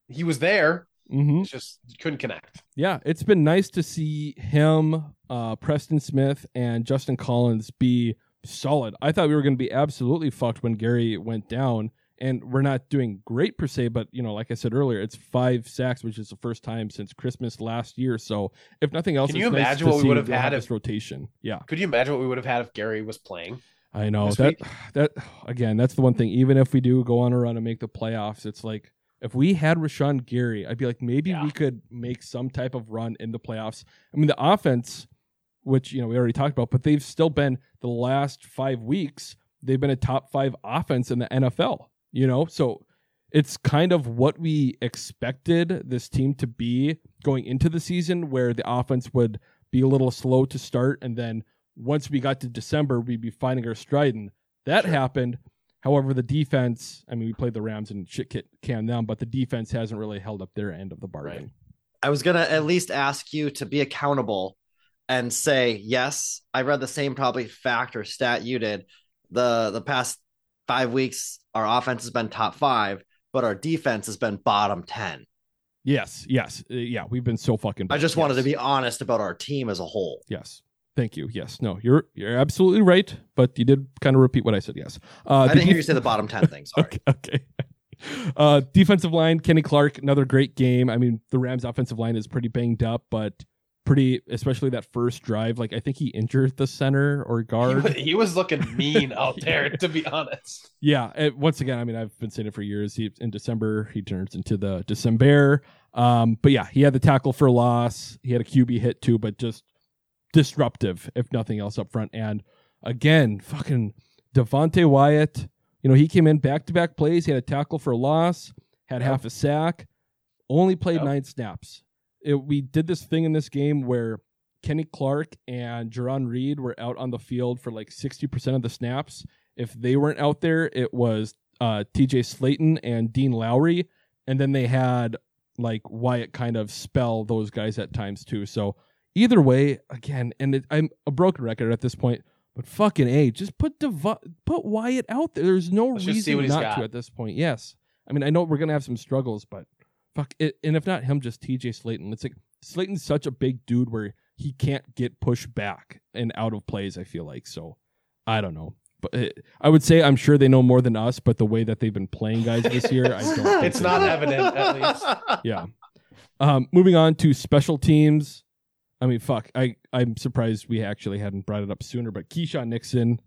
he was there. Mhm. It's just couldn't connect. yeah, it's been nice to see him, uh, Preston Smith, and Justin Hollins be solid. I thought we were going to be absolutely fucked when Gary went down, and we're not doing great per se, but you know, like I said earlier, it's five sacks, which is the first time since Christmas last year. So if nothing else, Can you nice imagine to what we would have had this if- rotation. Yeah, Could you imagine what we would have had if Gary was playing? I know that. week? That again, that's the one thing. Even if we do go on a run and make the playoffs, it's like if we had Rashan Gary, I'd be like, maybe Yeah. we could make some type of run in the playoffs. I mean, the offense, which you know we already talked about, but they've still been the last five weeks. They've been a top five offense in the NFL. You know, so it's kind of what we expected this team to be going into the season, where the offense would be a little slow to start, and then once we got to December, we'd be finding our stride, and that Sure. happened. However, the defense, I mean, we played the Rams and shit kit can them, but the defense hasn't really held up their end of the bargain. I was gonna at least ask you to be accountable and say yes. I read the same probably fact or stat you did. The the past five weeks, our offense has been top five, but our defense has been bottom ten. Yes, yes, uh, yeah. We've been so fucking. I bad. just wanted to be honest about our team as a whole. Yes. Thank you. Yes. No, you're you're absolutely right, but you did kind of repeat what I said. Yes. Uh, I didn't hear you say the bottom ten thing. Sorry. [LAUGHS] Okay. okay. Uh, defensive line, Kenny Clark, another great game. I mean, the Rams' offensive line is pretty banged up, but pretty, especially that first drive. Like, I think he injured the center or guard. wa- he was looking mean out [LAUGHS] there, to be honest. Yeah. and once again, I mean, I've been saying it for years. He in December he turns into the December. Um, but yeah, he had the tackle for loss. He had a QB hit too, but just disruptive, if nothing else, up front. And again, fucking Devonte Wyatt. You know, he came in back to back plays. He had a tackle for loss, had Yep. half a sack, only played Yep. nine snaps. It, we did this thing in this game where Kenny Clark and Jarran Reed were out on the field for like 60% of the snaps. If they weren't out there, it was uh, TJ Slaton and Dean Lowry. And then they had like Wyatt kind of spell those guys at times too. So either way, again, and it, I'm a broken record at this point, but fucking A, just put Dev- put Wyatt out there. There's no Let's just see reason what he's not got. to at this point. Yes. I mean, I know we're going to have some struggles, but fuck it. And if not him, just TJ Slaton. It's like Slaton's such a big dude where he can't get pushed back and out of plays, I feel like. So I don't know. But it, I would say I'm sure they know more than us, but the way that they've been playing guys this year, I don't. [LAUGHS] think It's they not do. evident, at least. Yeah. Um, moving on to special teams. I mean, fuck. I I'm surprised we actually hadn't brought it up sooner. But Keisean Nixon,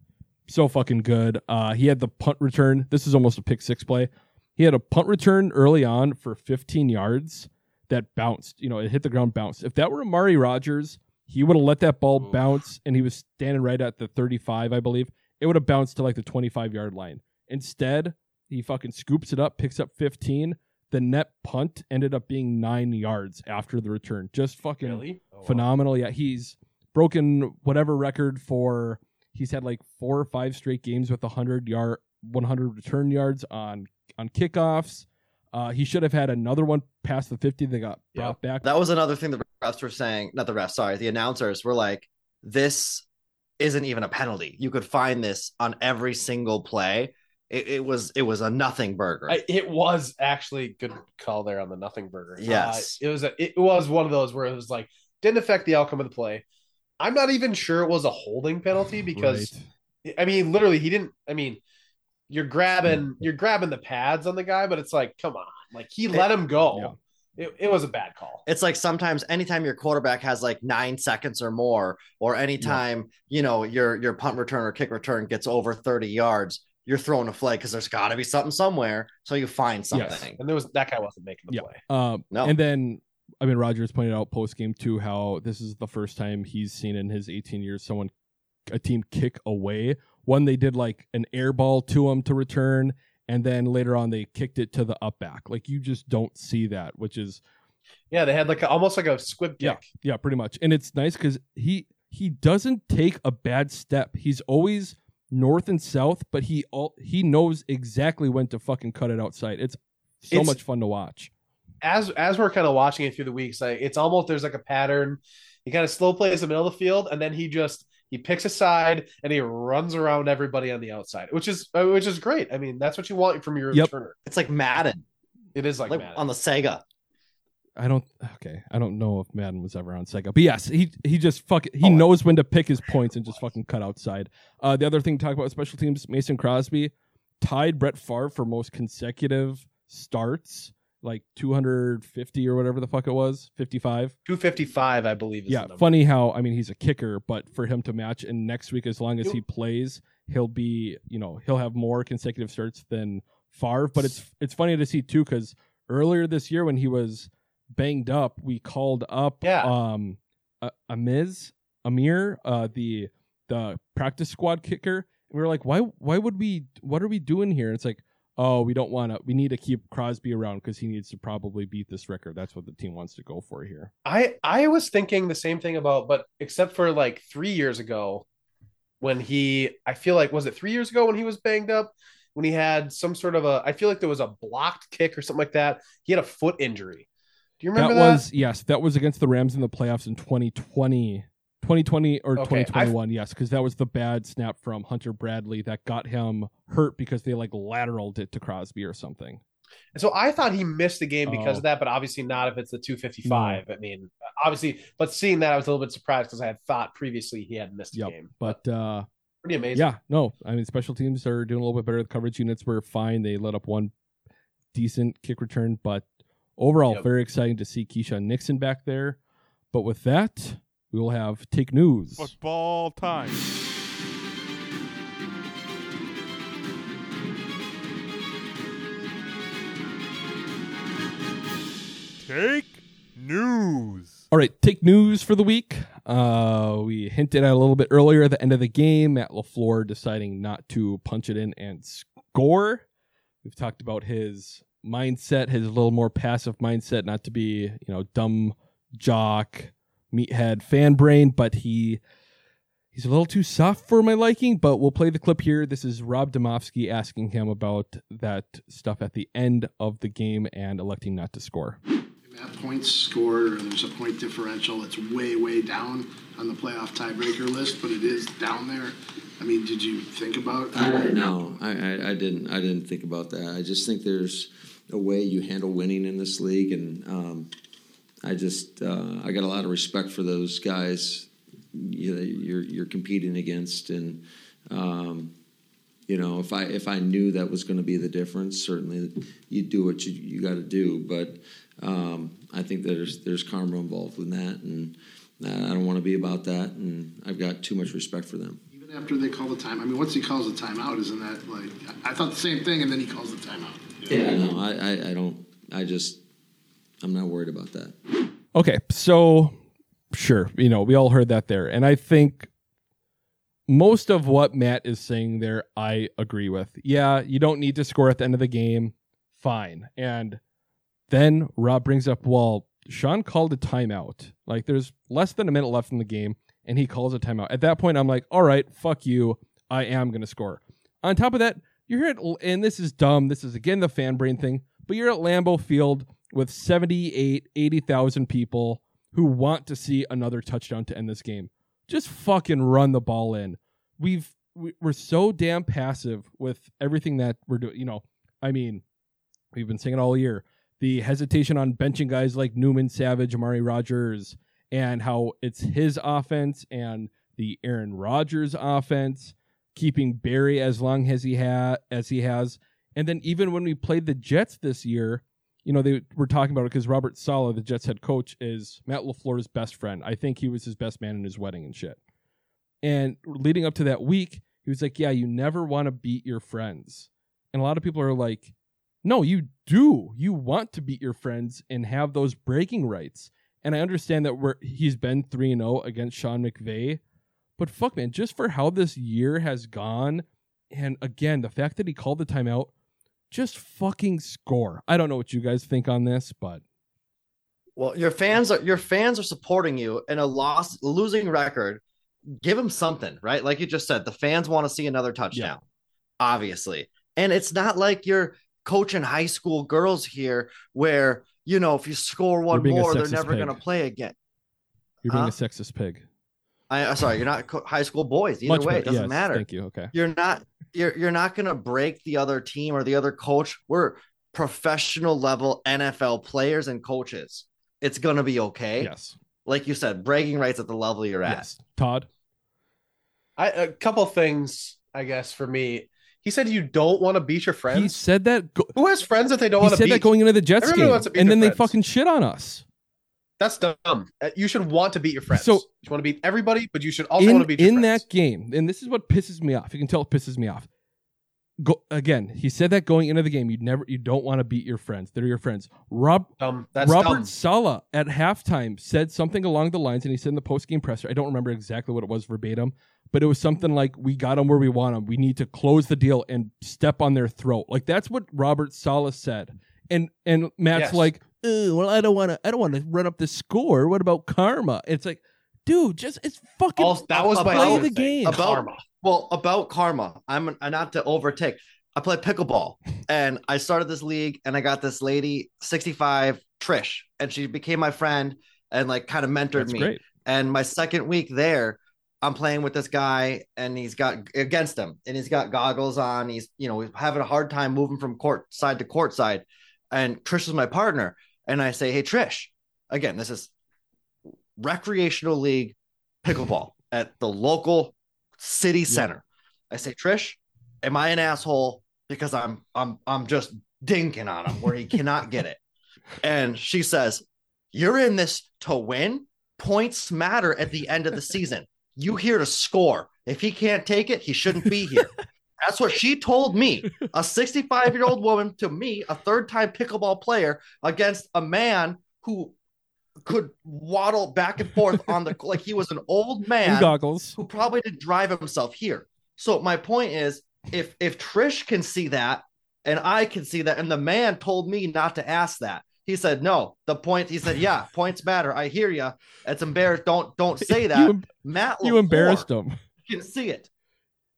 so fucking good. Uh, he had the punt return. This is almost a pick six play. He had a punt return early on for 15 yards that bounced. You know, it hit the ground, bounced. If that were Amari Rodgers, he would have let that ball Oof. bounce, and he was standing right at the 35, I believe. It would have bounced to like the 25 yard line. Instead, he fucking scoops it up, picks up 15. The net punt ended up being nine yards after the return. Just fucking Really? Oh, wow. phenomenal. Yeah, he's broken whatever record for. He's had like four or five straight games with 100 yard, 100 return yards on on kickoffs. Uh, he should have had another one past the 50 They got Yeah. brought back. That was another thing the refs were saying, not the refs, sorry, the announcers were like, this isn't even a penalty. You could find this on every single play. It, it was it was a nothing burger. I, it was actually good call there on the nothing burger. Yes. Uh, it was a, it was one of those where it was like didn't affect the outcome of the play. I'm not even sure it was a holding penalty because Right. I mean literally he didn't. I mean you're grabbing you're grabbing the pads on the guy, but it's like come on, like he let him go. It, it was a bad call. it's like sometimes anytime your quarterback has like nine seconds or more, or anytime you know your your punt return or kick return gets over 30 yards, you're throwing a flag because there's got to be something somewhere. So you find something. Yes. And there was that guy wasn't making the Yeah. play. Um, No. And then, I mean, Rodgers pointed out post game too how this is the first time he's seen in his 18 years someone, a team kick away. One, they did like an air ball to him to return, and then later on they kicked it to the up back. Like you just don't see that, which is Yeah, they had like a, almost like a squib kick. yeah, yeah, pretty much. And it's nice because he he doesn't take a bad step. He's always north and south, but he all he knows exactly when to fucking cut it outside. It's so It's- much fun to watch. as as we're kind of watching it through the weeks, like it's almost there's like a pattern. He kind of slow plays the middle of the field, and then he just he picks a side and he runs around everybody on the outside, which is uh, which is great. I mean, that's what you want from your Yep. returner. It's like Madden, It is like, like, Madden. on the Sega. I don't okay. I don't know if Madden was ever on Sega, but yes, he he just fuck he Oh, knows when to pick his points and just fucking cut outside. Uh, the other thing to talk about with special teams, Mason Crosby, tied Brett Favre for most consecutive starts, like 250 or whatever the fuck it was, 55. 255, I believe. Is Yeah, the funny how I mean he's a kicker, but for him to match and next week, as long as he plays, he'll be you know he'll have more consecutive starts than Favre. But it's it's funny to see too because earlier this year when he was banged up, we called up Yeah. um a, Amiz Amir uh the the practice squad kicker. And we were like, why why would we what are we doing here? And it's like. Oh, we don't want to. We need to keep Crosby around because he needs to probably beat this record. That's what the team wants to go for here. I I was thinking the same thing about, but except for like three years ago, when he, I feel like was it three years ago when he was banged up, when he had some sort of a, I feel like there was a blocked kick or something like that. He had a foot injury. Do you remember that that? was yes that was against the rams in the playoffs in 2020 2020 or Okay, 2021 yes because that was the bad snap from hunter bradley that got him hurt because they like lateraled it to crosby or something And so I thought he missed the game because Oh. of that, but obviously not if it's the 255. I mean, obviously, but seeing that, I was a little bit surprised because I had thought previously he had missed a yep game. but uh Pretty amazing. yeah no i mean special teams are doing a little bit better the coverage units were fine they let up one decent kick return but overall Yep. very exciting to see keisean nixon back there but with that we will have take news Football time. Take news. All right, take news for the week. Uh, we hinted at a little bit earlier at the end of the game. Matt Lafleur deciding not to punch it in and score. We've talked about his mindset, his little more passive mindset, not to be you know dumb jock, meathead, fan brain, but he he's a little too soft for my liking. But we'll play the clip here. This is Rob Demovsky asking him about that stuff at the end of the game and electing not to score. At points scored, or there's a point differential. It's way, way down on the playoff tiebreaker list, but it is down there. I mean, did you think about? I, no, I, I, I didn't. I didn't think about that. I just think there's a way you handle winning in this league, and um, I just uh, I got a lot of respect for those guys. You know, you're you're competing against, and um, you know if I if I knew that was going to be the difference, certainly you do what you you got to do. But um, I think there's there's karma involved in that, and uh, I don't want to be about that. And I've got too much respect for them. Even after they call the time, I mean, once he calls the timeout, isn't that like? I thought the same thing, and then he calls the timeout. Yeah, no, I, I, I don't. I just, I'm not worried about that. Okay, so sure, you know, we all heard that there. And I think most of what Matt is saying there, I agree with. Yeah, you don't need to score at the end of the game. Fine. And then Rob brings up, well, Sean called a timeout. Like there's less than a minute left in the game, and he calls a timeout. At that point, I'm like, all right, fuck you. I am going to score. On top of that, you're here at, and this is dumb. This is again the fan brain thing, but you're at Lambeau Field with 78, 80,000 people who want to see another touchdown to end this game. Just fucking run the ball in. We've we- we're so damn passive with everything that we're doing. You know, I mean, we've been saying it all year. The hesitation on benching guys like Newman, Savage, Amari Rodgers, and how it's his offense and the Aaron Rodgers offense, keeping Barry as long as he had as he has. And then even when we played the Jets this year, you know, they were talking about it because Robert Saleh, the Jets head coach, is Matt LaFleur's best friend. I think he was his best man in his wedding and shit. And leading up to that week, he was like, Yeah, you never want to beat your friends. And a lot of people are like, No, you do. You want to beat your friends and have those breaking rights. And I understand that we're he's been 3 0 against Sean McVay. But fuck, man, just for how this year has gone, and again, the fact that he called the timeout, just fucking score. I don't know what you guys think on this, but Well, your fans are your fans are supporting you in a loss losing record. Give them something, right? Like you just said, the fans want to see another touchdown, obviously. And it's not like you're coaching high school girls here where, you know, if you score one more, they're never going to play again. you're being Huh? a sexist pig. I, I'm sorry, you're not co- high school boys. Either Much way, better. it doesn't Yes, matter. Thank you. Okay. You're not you're you're not going to break the other team or the other coach. We're professional level NFL players and coaches. It's going to be okay. Yes. Like you said, bragging rights at the level you're at. Yes. Todd. I, a couple things, I guess, for me. He said you don't want to beat your friends. He said that. Go- Who has friends that they don't want to said beat? that going into the Jets Everybody game, wants to beat and their then they fucking shit on us. That's dumb. Uh, You should want to beat your friends. So- you want to beat everybody, but you should also in want to beat your in friends. that game, and this is what pisses me off. You can tell it pisses me off. Go again. He said that going into the game, you never, you don't want to beat your friends. They're your friends. Rob Robert dumb. Saleh at halftime said something along the lines, and he said in the post game presser, I don't remember exactly what it was verbatim, but it was something like, "We got them where we want them. We need to close the deal and step on their throat." Like that's what Robert Saleh said, and and Matt's Yes. like, "Uh, "Well, I don't want to. I don't want to run up the score. What about karma?" It's like, dude, just it's fucking Also, that was my play other the thing. game. About- Karma. Well, about karma, I'm not to overtake. I play pickleball, [LAUGHS] and I started this league, and I got this lady, 65, Trish, and she became my friend and like kind of mentored That's me. great. And my second week there, I'm playing with this guy, and he's got against him, and he's got goggles on. He's you know having a hard time moving from court side to court side, and Trish is my partner, and I say, hey Trish, again, this is recreational league pickleball [LAUGHS] at the local city center. I say, Trish, am I an asshole because I'm I'm I'm just dinking on him where he cannot get it? [LAUGHS] And she says, You're in this to win. Points matter at the end of the season. You here to score. If he can't take it, he shouldn't be here. [LAUGHS] That's what she told me. A [LAUGHS] 65 year old woman to me, a third time pickleball player against a man who could waddle back and forth on the [LAUGHS] like he was an old In man goggles. who probably didn't drive himself here. So my point is, if if Trish can see that and I can see that, and the man told me not to ask that. He said no. The point. He said, "Yeah, points matter. I hear you. It's embarrassed. Don't don't [LAUGHS] say that." You, Matt, you embarrassed him. Can see it.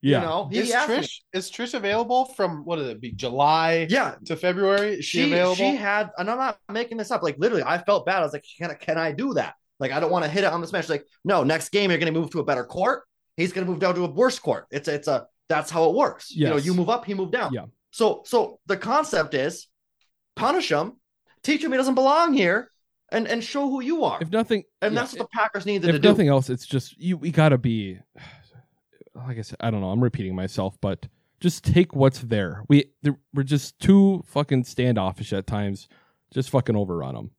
Yeah. You know, he Is asked me- Trish is Trish available from what what is it be July Yeah, to February? Is she, she available? she had, and I'm not making this up. Like literally, I felt bad. I was like, "Can I, can I do that?" Like I don't want to hit it on the smash. Like no, next game you're going to move to a better court. He's going to move down to a worse court. It's it's a that's how it works. You know, you move up, he moved down. Yeah. So so the concept is punish him, teach him he doesn't belong here, and and show who you are. If nothing, and yeah, that's what the Packers needed to if do. nothing else, it's just you. We gotta be. Like I said, I don't know. I'm repeating myself, but just take what's there. We there- we're just too fucking standoffish at times. Just fucking overrun them.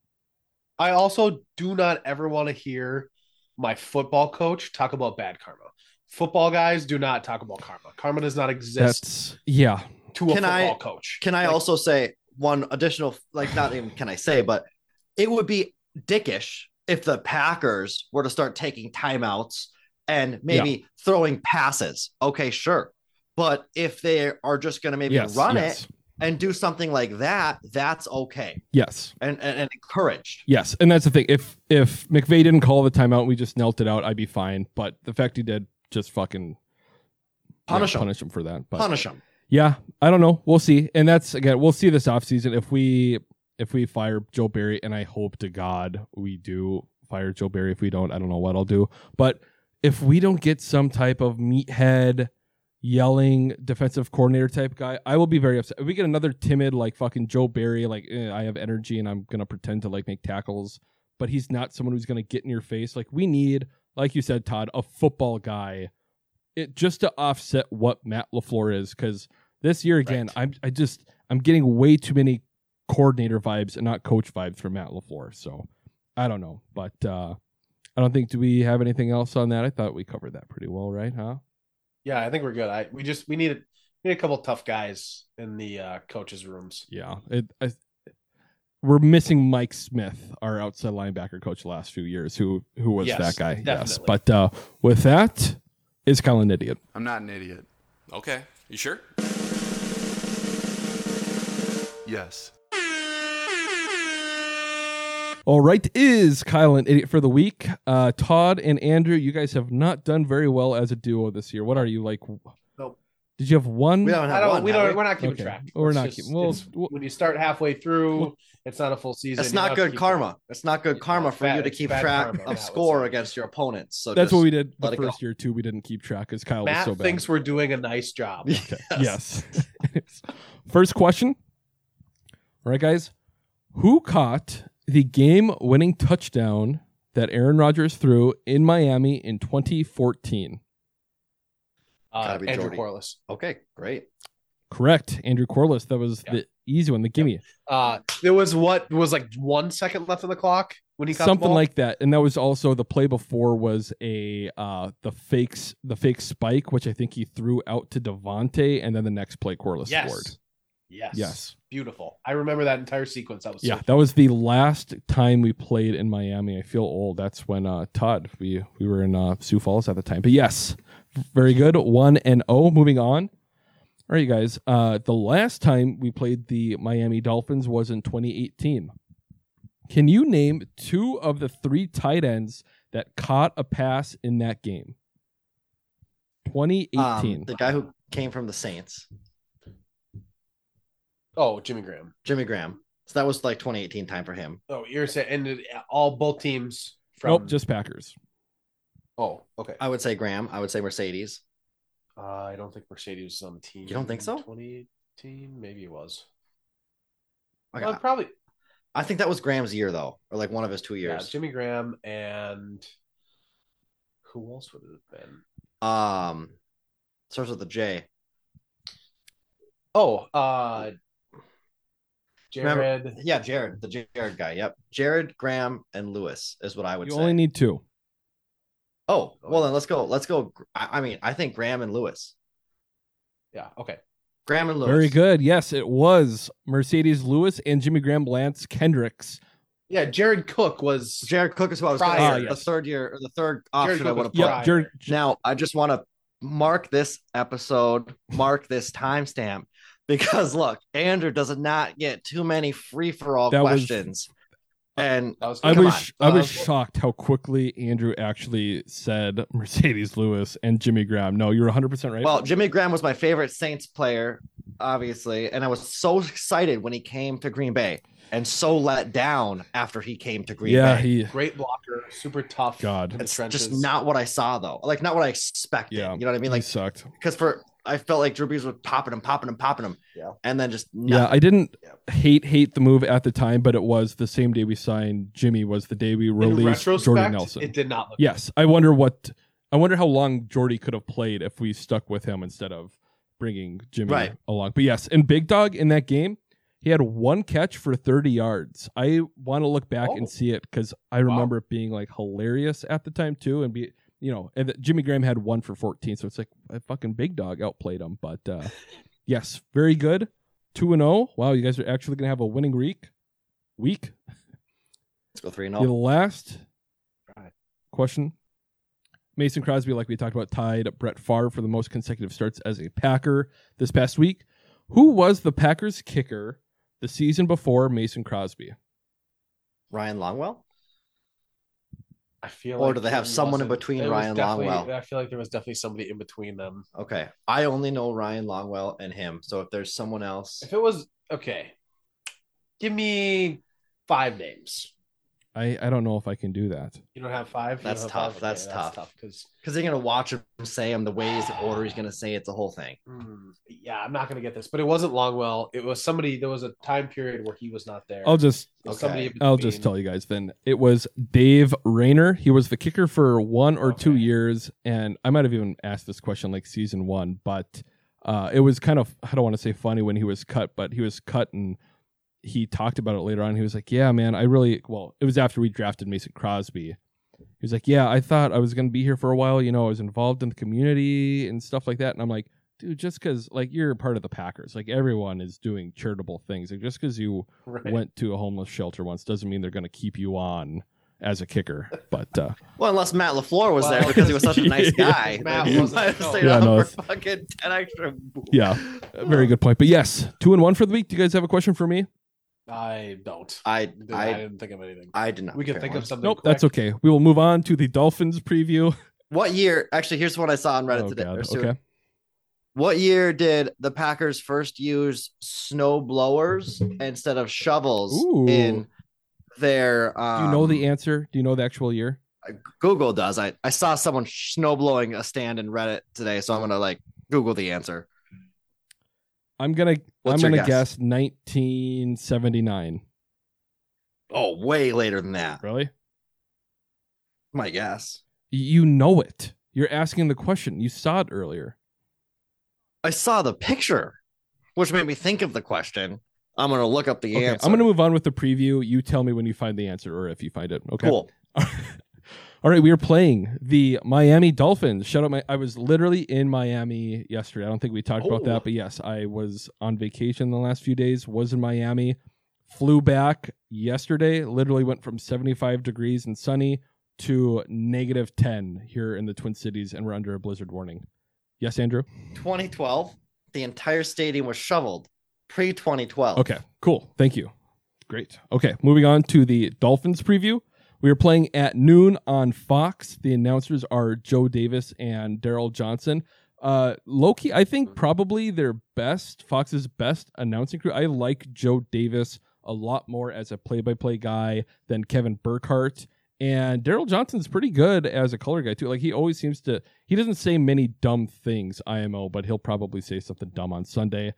I also do not ever want to hear my football coach talk about bad karma. Football guys do not talk about karma. Karma does not exist That's yeah. to a Can I- football coach. Can I Like, also say one additional, like not even can I say, but it would be dickish if the Packers were to start taking timeouts and maybe throwing passes. Okay, sure. But if they are just going to maybe Yes. run yes, it and do something like that, that's okay Yes. and, and, and encouraged. Yes, and that's the thing. If if McVay didn't call the timeout, we just knelt it out. I'd be fine. But the fact he did, just fucking Punish yeah, 'em. punish him for that. But Punish him. yeah, I don't know. We'll see. And that's again, we'll see this offseason if we if we fire Joe Barry, and I hope to God we do fire Joe Barry. If we don't, I don't know what I'll do. But if we don't get some type of meathead yelling defensive coordinator type guy, I will be very upset. If we get another timid like fucking Joe Barry, like eh, I have energy and I'm gonna pretend to like make tackles, but he's not someone who's gonna get in your face. Like we need, like you said, Todd, a football guy, it just to offset what Matt Lafleur is. Because this year again, I'm I just I'm getting way too many coordinator vibes and not coach vibes from Matt Lafleur. So I don't know, but uh I don't think do we have anything else on that? I thought we covered that pretty well, right? Huh? Yeah, I think we're good. I we just we need a, we need a couple tough guys in the uh, coaches' rooms. Yeah, it. I, we're missing Mike Smith, our outside linebacker coach, the last few years. Who who was Yes, that guy? Yes, but uh, with that, is Kyle an idiot? I'm not an idiot. Okay. You sure? Yes. All right, is Kyle an idiot for the week? Uh, Todd and Andrew, you guys have not done very well as a duo this year. What are you like? Nope. Did you have one? We don't I have don't. one. we don't. We're not keeping Okay. track. We're It's not just- keeping- well, it's- when you start halfway through, it's not a full season. It's not good karma. track. It's not good It's karma bad- for you to keep track karma, of would score against your opponents. So That's what we did the let it go. first year too. We didn't keep track because Kyle Matt was so bad. thinks we're doing a nice job. [LAUGHS] Okay. Yes. [LAUGHS] First question. All right, guys. Who caught the game winning touchdown that Aaron Rodgers threw in Miami in 2014? Uh, Andrew Jordy. Quarless. Okay, great. Correct, Andrew Quarless. That was the easy one. The gimme. Uh, there was what was like one second left on the clock when he caught the something ball? like that and that was also the play before was a uh the fakes the fake spike which i think he threw out to davante and then the next play quarless yes. scored Yes. Yes. Beautiful. I remember that entire sequence. That was so yeah that was the last time we played in miami i feel old that's when uh todd we we were in uh sioux falls at the time but yes very good one and oh moving on all right you guys uh the last time we played the miami dolphins was in 2018 can you name two of the three tight ends that caught a pass in that game? 2018. Um, the guy who came from the Saints, Oh, Jimmy Graham. Jimmy Graham. So that was like 2018 time for him. Oh, you're saying and it- all both teams from nope, just Packers. Oh, okay. I would say Graham. I would say Marcedes. Uh, I don't think Marcedes was on the team. You don't think so? 2018, maybe it was. Okay, Well, probably. I think that was Graham's year though, or like one of his two years. Yeah, years. Jimmy Graham and who else would it have been? Um, starts with a J. Oh, uh, Jared. Remember- yeah, Jared, the Jared guy. Yep, Jared, Graham, and Lewis is what I would say. You say. only need two. oh, well then let's go. Let's go. I, I mean, I think Graham and Lewis. Yeah. Okay. Graham and Lewis. Very good. Yes, it was Marcedes Lewis and Jimmy Graham Lance Kendricks. Yeah, Jared Cook was Jared Cook is what I was going Prior. to say. Ah, The third year or the third Jared option I Cook would have put. Yep, Jared, Now, I just want to mark this episode, mark this timestamp, because look, Andrew does not get too many free for all That was- questions. and was I was on. I was Uh, shocked how quickly Andrew actually said [LAUGHS] Marcedes Lewis and Jimmy Graham. No, you're 100 percent right. well, Jimmy Graham was my favorite Saints player, obviously, and I was so excited when he came to Green Bay, and so let down after he came to Green yeah, Bay. he great blocker, super tough. God. it's just not what I saw though. Like not what I expected. Yeah, you know what I mean? he Like sucked. because for I felt like Drew Brees was popping him, popping him, popping him. Yeah. And then just Yeah. I didn't Yeah. hate hate the move at the time, but it was the same day we signed Jimmy was the day we released Jordan retrospect, Nelson. it did not look. Yes, I wonder what I wonder how long Jordy could have played if we stuck with him instead of bringing Jimmy Right. along. But yes, and Big Dog in that game, he had one catch for 30 yards. I want to look back Oh. and see it because I remember it being like hilarious at the time too, and be you know, and that Jimmy Graham had one for 14, so it's like a fucking Big Dog outplayed him. But uh [LAUGHS] yes, very good. Two and zero. Wow, you guys are actually gonna have a winning week. Week. Let's go three and 0. The last question. Mason Crosby, like we talked about, tied Brett Favre for the most consecutive starts as a Packer this past week. Who was the Packers kicker the season before Mason Crosby? Ryan Longwell. I feel. Or like do they have someone in between Ryan Longwell? I feel like there was definitely somebody in between them. Okay. I only know Ryan Longwell and him. So if there's someone else, If it was okay, give me five names. I, I don't know if I can do that. You don't have five. That's have tough. five? That's Okay, tough. because because they're gonna watch him say him the ways, the order he's gonna say it's a whole thing. Hmm, yeah, I'm not gonna get this, but it wasn't Longwell. It was somebody. There was a time period where he was not there. I'll just okay. somebody I'll just tell you guys then. It was Dave Rayner. He was the kicker for one or two years, and I might have even asked this question like season one, but uh, it was kind of I don't want to say funny when he was cut, but he was cut and he talked about it later on. He was like, "Yeah, man, I really well." It was after we drafted Mason Crosby. He was like, "Yeah, I thought I was going to be here for a while. You know, I was involved in the community and stuff like that." And I'm like, "Dude, just because like you're part of the Packers, like everyone is doing charitable things. Like just because you Right. went to a homeless shelter once doesn't mean they're going to keep you on as a kicker." But uh, [LAUGHS] Well, unless Matt LaFleur was there because he was such a [LAUGHS] nice guy. Matt wasn't- might have no. stayed Yeah, no, fucking ten extra. yeah, very good point. But yes, two and one for the week. Do you guys have a question for me? I don't. I Dude, I, I didn't think of anything. I did not. we can think one. of something. Nope, quick. that's okay. We will move on to the Dolphins preview. [LAUGHS] What year? Actually, here's what I saw on Reddit Oh, today. God. Okay. What year did the Packers first use snow blowers instead of shovels Ooh. in their? Um, Do you know the answer? Do you know the actual year? Google does. I I saw someone snow blowing a stand in Reddit today, so I'm gonna like Google the answer. I'm gonna What's I'm gonna guess? guess 1979. Oh, way later than that. Really? My guess. You know it. You're asking the question. You saw it earlier. I saw the picture. which made me think of the question. I'm going to look up the Okay, answer. I'm going to move on with the preview. You tell me when you find the answer or if you find it. Okay. Cool. [LAUGHS] All right, we are playing the Miami Dolphins. Shout out my I was literally in Miami yesterday. I don't think we talked about Oh. that, but yes, I was on vacation the last few days, was in Miami, flew back yesterday, literally went from 75 degrees and sunny to negative 10 here in the Twin Cities and we're under a blizzard warning. Yes, Andrew? 2012, the entire stadium was shoveled. Pre 2012. Okay, cool. Thank you. Great. Okay, moving on to the Dolphins preview. We are playing at noon on Fox. The announcers are Joe Davis and Daryl Johnston. Uh, Loki, I think probably their best, Fox's best announcing crew. I like Joe Davis a lot more as a play-by-play guy than Kevin Burkhardt. And Daryl Johnston's pretty good as a color guy too. Like he always seems to. He doesn't say many dumb things, IMO, but he'll probably say something dumb on Sunday.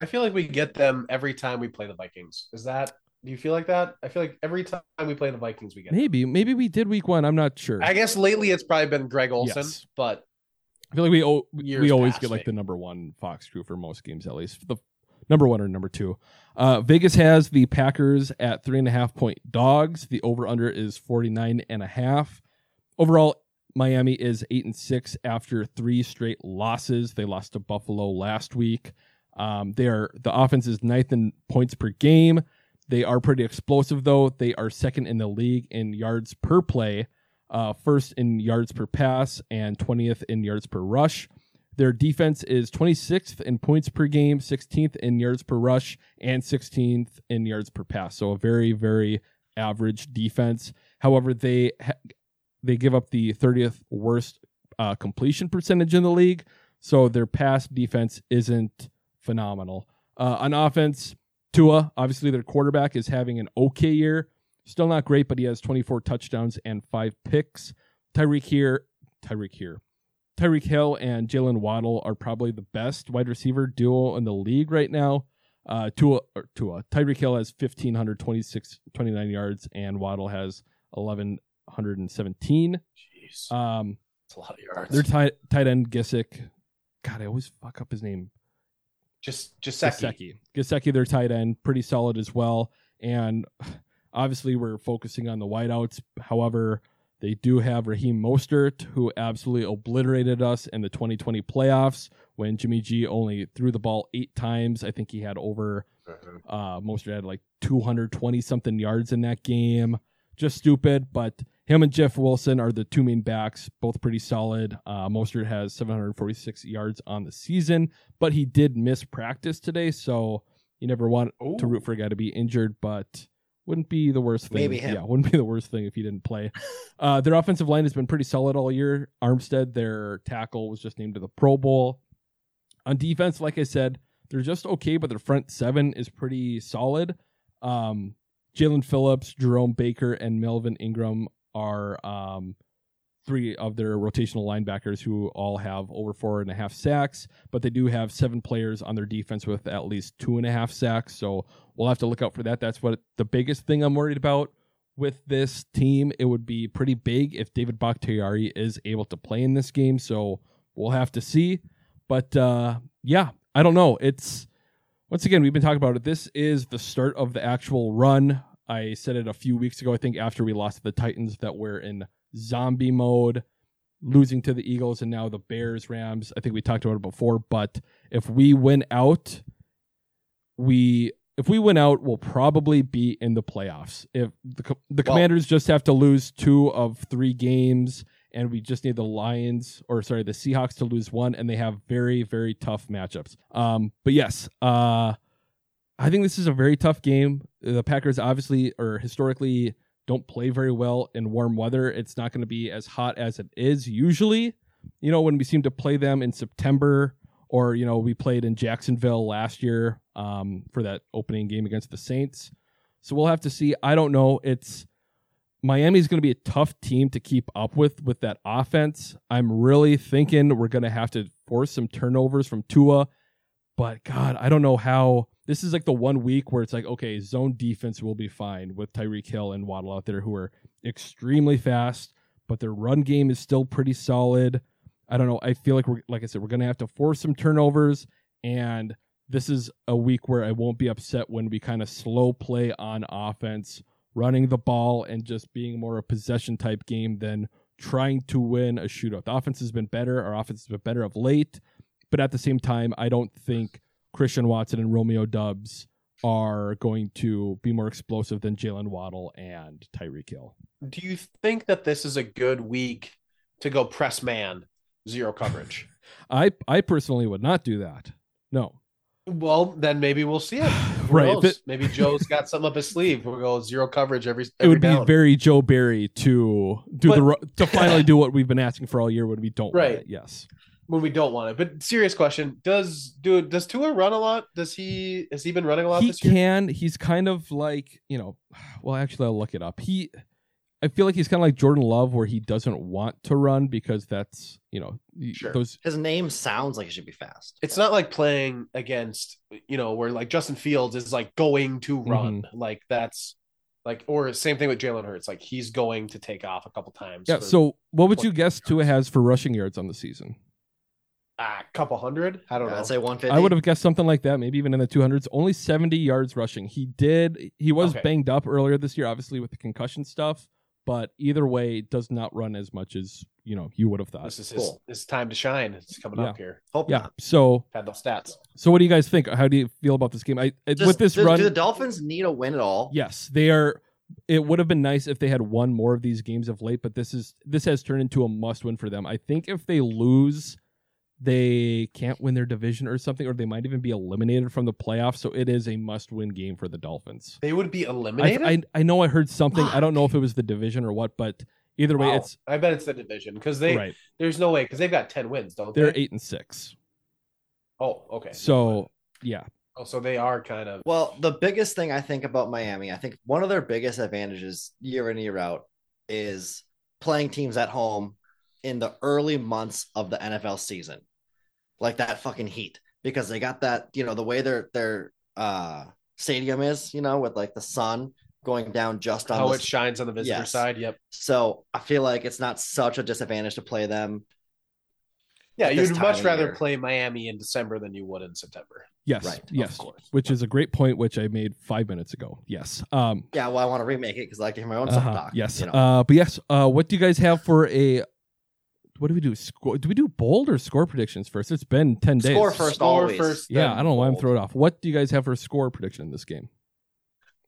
I feel like we get them every time we play the Vikings. Is that? Do you feel like that? I feel like every time we play the Vikings, we get. Maybe, maybe we did week one. I'm not sure. I guess lately it's probably been Greg Olsen, Yes. but I feel like we o- we always past, get like maybe. the number one Fox crew for most games at least. The number one or number two. Uh, Vegas has the Packers at three and a half point dogs. The over under is 49 and a half. Overall, Miami is eight and six after three straight losses. They lost to Buffalo last week. Um, they are the offense is ninth in points per game. They are pretty explosive though. They are second in the league in yards per play, uh, first in yards per pass, and 20th in yards per rush. Their defense is 26th in points per game, 16th in yards per rush, and 16th in yards per pass. So a very, very average defense. However, they ha- they give up the 30th worst uh, completion percentage in the league. So their pass defense isn't phenomenal. Uh, on offense, Tua, obviously their quarterback, is having an okay year. Still not great, but he has 24 touchdowns and five picks. Tyreek here, Tyreek here. Tyreek Hill and Jaylen Waddle are probably the best wide receiver duo in the league right now. Uh, Tua, or Tua, Tyreek Hill has 1,526, 29 yards, and Waddle has 1,117. jeez, Um, it's a lot of yards. their tight, tight end, Gisick. God, I always fuck up his name. Just Jasecki. Gesicki. Gesicki, their tight end, pretty solid as well. And [SIGHS] obviously, we're focusing on the wideouts. However, they do have Raheem Mostert, who absolutely obliterated us in the 2020 playoffs when Jimmy G only threw the ball eight times. I think he had over, uh, Mostert had like 220 something yards in that game. Just stupid, but him and Jeff Wilson are the two main backs, both pretty solid. Uh, Mostert has 746 yards on the season, but he did miss practice today, so you never want to root for a guy to be injured, but wouldn't be the worst thing. Maybe him. Yeah, wouldn't be the worst thing if he didn't play. [LAUGHS] uh, their offensive line has been pretty solid all year. Armstead, their tackle, was just named to the Pro Bowl. On defense, like I said, they're just okay, but their front seven is pretty solid. Um, Jaelan Phillips, Jerome Baker, and Melvin Ingram are um, three of their rotational linebackers who all have over four and a half sacks, but they do have seven players on their defense with at least two and a half sacks. So we'll have to look out for that. That's what the biggest thing I'm worried about with this team. It would be pretty big if David Bakhtiari is able to play in this game. So we'll have to see. But uh, yeah, I don't know. It's once again, we've been talking about it. This is the start of the actual run. I said it a few weeks ago, I think, after we lost to the Titans, that we're in zombie mode, losing to the Eagles and now the Bears, Rams. I think we talked about it before, but if we win out, we if we win out, we'll probably be in the playoffs. If the the Well- Commanders just have to lose two of three games, and we just need the Lions or sorry the Seahawks to lose one, and they have very very tough matchups. Um, but yes, uh, I think this is a very tough game. The Packers obviously or historically don't play very well in warm weather. It's not going to be as hot as it is usually. You know, when we seem to play them in September, or you know, we played in Jacksonville last year um, for that opening game against the Saints. So we'll have to see. I don't know. It's Miami's going to be a tough team to keep up with with that offense. I'm really thinking we're going to have to force some turnovers from Tua. But God, I don't know how. This is like the one week where it's like, okay, zone defense will be fine with Tyreek Hill and Waddle out there who are extremely fast, but their run game is still pretty solid. I don't know. I feel like we're like I said, we're gonna have to force some turnovers, and this is a week where I won't be upset when we kind of slow play on offense, running the ball and just being more a possession type game than trying to win a shootout. The offense has been better. Our offense has been better of late, but at the same time, I don't think Christian Watson and Romeo Doubs are going to be more explosive than Jaylen Waddle and Tyreek Hill. Do you think that this is a good week to go press man zero coverage? [LAUGHS] I I personally would not do that. No. Well, then maybe we'll see it. [SIGHS] Who Right, knows? it- maybe Joe's got [LAUGHS] something up his sleeve. We'll go zero coverage every. It every would be very Joe Barry to do But- the to [LAUGHS] finally do what we've been asking for all year when we don't want Right. it. Yes. When we don't want it. But serious question: Does do does Tua run a lot? Does he has he been running a lot he this year? can. He's kind of like you know. [SIGHS] Well, actually, I'll look it up. He, I feel like he's kind of like Jordan Love, where he doesn't want to run because that's you know Sure. those. His name sounds like it should be fast. It's not like playing against you know where like Justin Fields is like going to run Mm-hmm. like that's like or same thing with Jalen Hurts like he's going to take off a couple times. Yeah. So, what would you 20 guess Tua has for rushing yards on the season? A couple hundred. I don't know. I'd say 150. I would have guessed something like that, maybe even in the 200s. Only 70 yards rushing. He did. He was Okay. banged up earlier this year, obviously with the concussion stuff. But either way, does not run as much as you know you would have thought. This is his, Cool. his time to shine. It's coming Yeah. up here. Hope Yeah. not. So, Had those stats. so what do you guys think? How do you feel about this game? I I- Does- with this do, run, do the Dolphins need a win at all? yes, they are. It would have been nice if they had won more of these games of late, but this is this has turned into a must win for them. I think if they lose, they can't win their division or something, or they might even be eliminated from the playoffs. So it is a must win game for the Dolphins. They would be eliminated. I I know I heard something. I don't know if it was the division or what, but either way, Wow. it's I bet it's the division because they right. there's no way because they've got ten wins, don't They're they? eight and six. Oh, okay. So yeah, Oh, so they are kind of Well, the biggest thing I think about Miami, I think one of their biggest advantages year in year out is playing teams at home in the early months of the NFL season, like that fucking heat, because they got that you know the way their their uh stadium is, you know, with like the sun going down just on how the it shines on the visitor Yes. side. Yep. So I feel like it's not such a disadvantage to play them. Yeah, you'd much rather year. play Miami in December than you would in September. yes, Right, of yes, course. which is a great point, which I made five minutes ago. Yes. Um. Yeah, well, I want to remake it because I like to hear my own stuff uh-huh, talk. Yes. you know. Uh. But yes. Uh. What do you guys have for a? What do we do? Score? Do we do bold or score predictions first? It's been ten days. Score first, Score always. first. Yeah, I don't know why I'm bold. throwing it off. What do you guys have for a score prediction in this game?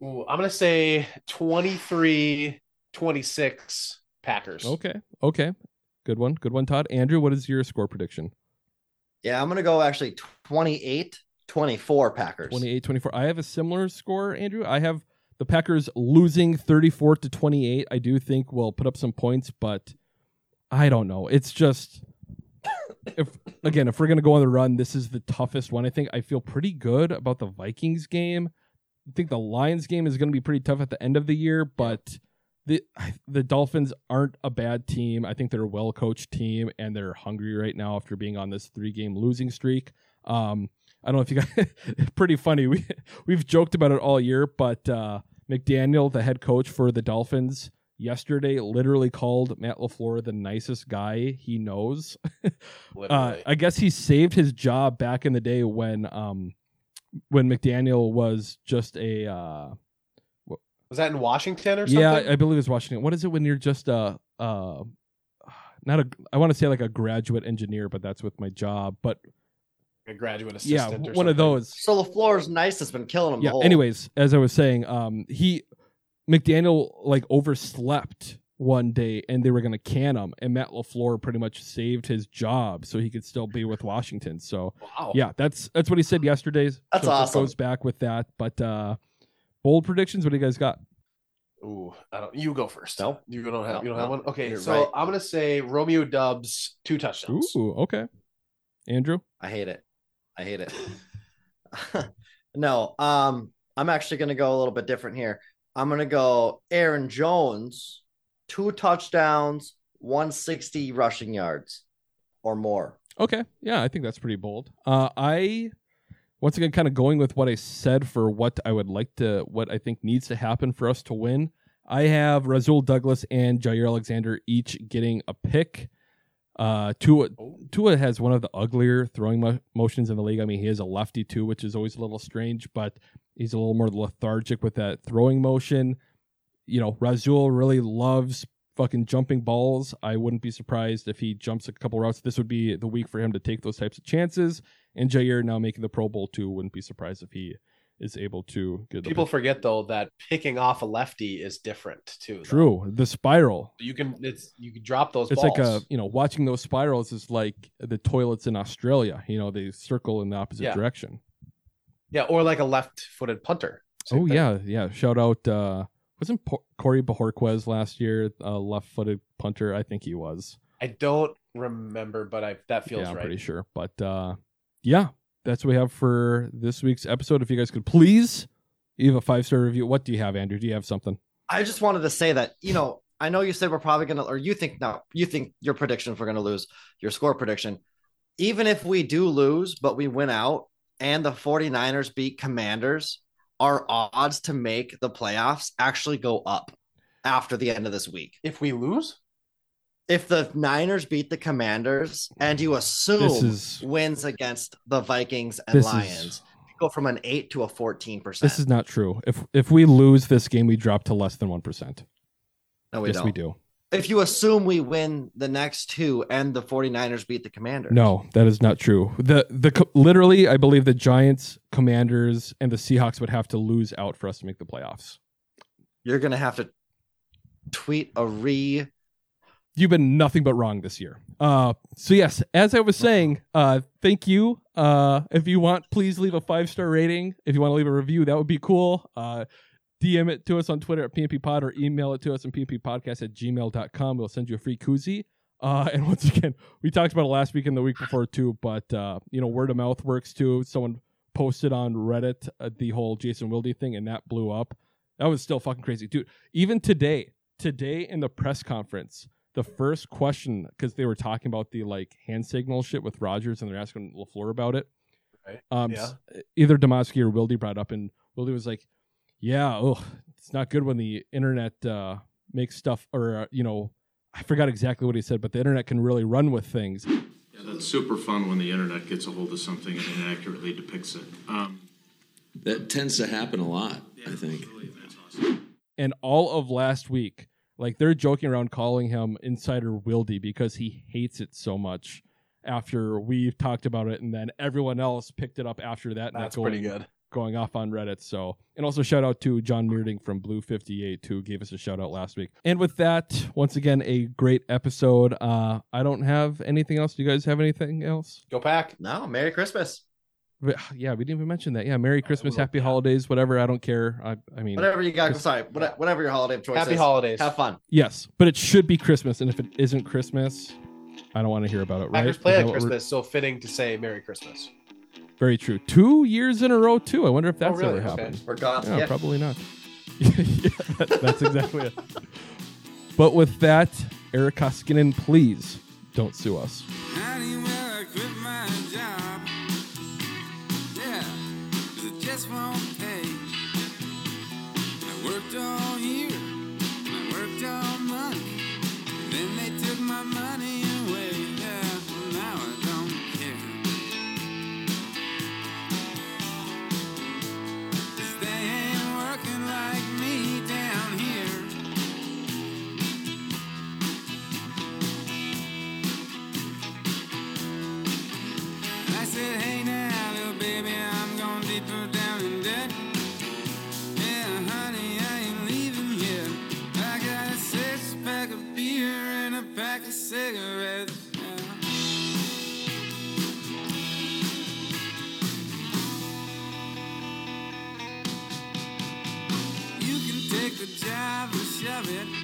Ooh, I'm gonna say 23 26 Packers. Okay. Okay. Good one. Good one, Todd. Andrew, what is your score prediction? Yeah, I'm gonna go actually 28 24 Packers. 28 24. I have a similar score, Andrew. I have the Packers losing 34 to 28. I do think we'll put up some points, but I don't know. It's just if again, if we're gonna go on the run, this is the toughest one. I think I feel pretty good about the Vikings game. I think the Lions game is gonna be pretty tough at the end of the year, but the the Dolphins aren't a bad team. I think they're a well coached team and they're hungry right now after being on this three game losing streak. Um, I don't know if you guys [LAUGHS] pretty funny. We we've joked about it all year, but uh, McDaniel, the head coach for the Dolphins, yesterday literally called Matt LaFleur the nicest guy he knows. [LAUGHS] uh, I guess he saved his job back in the day when um when McDaniel was just a uh Was that in Washington or something? yeah, I believe it's Washington. What is it when you're just a uh [SIGHS] not a I want to say like a graduate engineer, but that's with my job. But a graduate yeah, assistant. or one of those. So LaFleur's nice has been killing him. the Yeah. whole- Anyways, as I was saying, um, he McDaniel like overslept one day, and they were gonna can him, and Matt LaFleur pretty much saved his job so he could still be with Washington. So Wow. yeah, that's that's what he said yesterday. That's so awesome. Goes back with that, but uh, bold predictions. What do you guys got? Ooh, I don't. You go first. Nope. You don't have. No, you don't have one. Okay, You're so right. I'm gonna say Romeo Doubs two touchdowns. Ooh, okay. Andrew, I hate it. I hate it. [LAUGHS] no, um, I'm actually gonna go a little bit different here. I'm gonna go Aaron Jones, two touchdowns, 160 rushing yards or more. Okay. Yeah, I think that's pretty bold. Uh, I once again kind of going with what I said for what I would like to, what I think needs to happen for us to win. I have Rasul Douglas and Jaire Alexander each getting a pick. Uh, Tua Tua has one of the uglier throwing mo- motions in the league. I mean, he is a lefty too, which is always a little strange, but he's a little more lethargic with that throwing motion. You know, Rasul really loves fucking jumping balls. I wouldn't be surprised if he jumps a couple routes. This would be the week for him to take those types of chances. And Jaire now making the Pro Bowl too. Wouldn't be surprised if he is able to get People forget though that picking off a lefty is different too. though. True. The spiral. You can it's you can drop those. It's balls. like a you know watching those spirals is like the toilets in Australia. You know they circle in the opposite Yeah. direction. yeah, or like a left-footed punter. Same oh thing. yeah, yeah. Shout out. uh Wasn't Po- Corey Bojorquez last year a left-footed punter? I think he was. I don't remember, but I that feels yeah, I'm right. pretty sure. But uh yeah, that's what we have for this week's episode. If you guys could please leave a five star review. What do you have, Andrew? Do you have something? I just wanted to say that, you know, I know you said we're probably going to, or you think, no, you think your prediction if we're going to lose, your score prediction. Even if we do lose, but we win out and the 49ers beat Commanders, our odds to make the playoffs actually go up after the end of this week. If we lose, If the Niners beat the Commanders and you assume is- wins against the Vikings and is- Lions, you go from an 8 to a 14%. This is not true. If if we lose this game, we drop to less than one percent. no, we yes, don't. we do. If you assume we win the next two and the 49ers beat the Commanders. No, that is not true. The the literally, I believe the Giants, Commanders, and the Seahawks would have to lose out for us to make the playoffs. you're gonna have to tweet a re You've been nothing but wrong this year. Uh, so yes, as I was saying, uh, thank you. Uh, if you want, please leave a five star rating. If you want to leave a review, that would be cool. Uh, DM it to us on Twitter at PNP Pod or email it to us on PNPPodcast at gmail.com. We'll send you a free koozie. Uh, [LAUGHS] and once again, we talked about it last week and the week before too, but uh, you know, word of mouth works too. Someone posted on Reddit the whole Jason Wilde thing, and that blew up. That was still fucking crazy, dude. Even today, today in the press conference, the first question because they were talking about the like hand signal shit with Rodgers, and they're asking LaFleur about it. Right. Um, Yeah. either Demovsky or Wilde brought up, and Wilde was like, "Yeah, oh, it's not good when the internet uh, makes stuff, or uh, you know, I forgot exactly what he said, but the internet can really run with things." Yeah, that's super fun when the internet gets a hold of something and inaccurately depicts it. Um, That tends to happen a lot, I think. and all of last week, like they're joking around calling him Insider Wildy because he hates it so much. After we've talked about it, and then everyone else picked it up after that. and That's going, pretty good. Going off on Reddit. So, and also shout out to John Meerding from Blue Fifty Eight who gave us a shout out last week. And with that, once again, a great episode. Uh, I don't have anything else. Do you guys have anything else? Go pack. No, Merry Christmas. But, [SIGHS] yeah, we didn't even mention that. Yeah, Merry Christmas, Happy Holidays, whatever. I don't care. I, I mean, Whatever you got. Sorry, whatever your holiday of choice Happy is. holidays. Have fun. Yes, but it should be Christmas, and if it isn't Christmas, I don't want to hear about it. Right? Packers play that at we're- Christmas, so fitting to say Merry Christmas. Very true. Two years in a row, too. I wonder if oh, that's Oh, really? ever Okay. happened. We're gone. Yeah, Yeah. probably not. [LAUGHS] yeah, that- that's exactly it. But with that, Eric Koskinen, please don't sue us. Just won't pay. I worked all year, I worked all month. Then they took my money job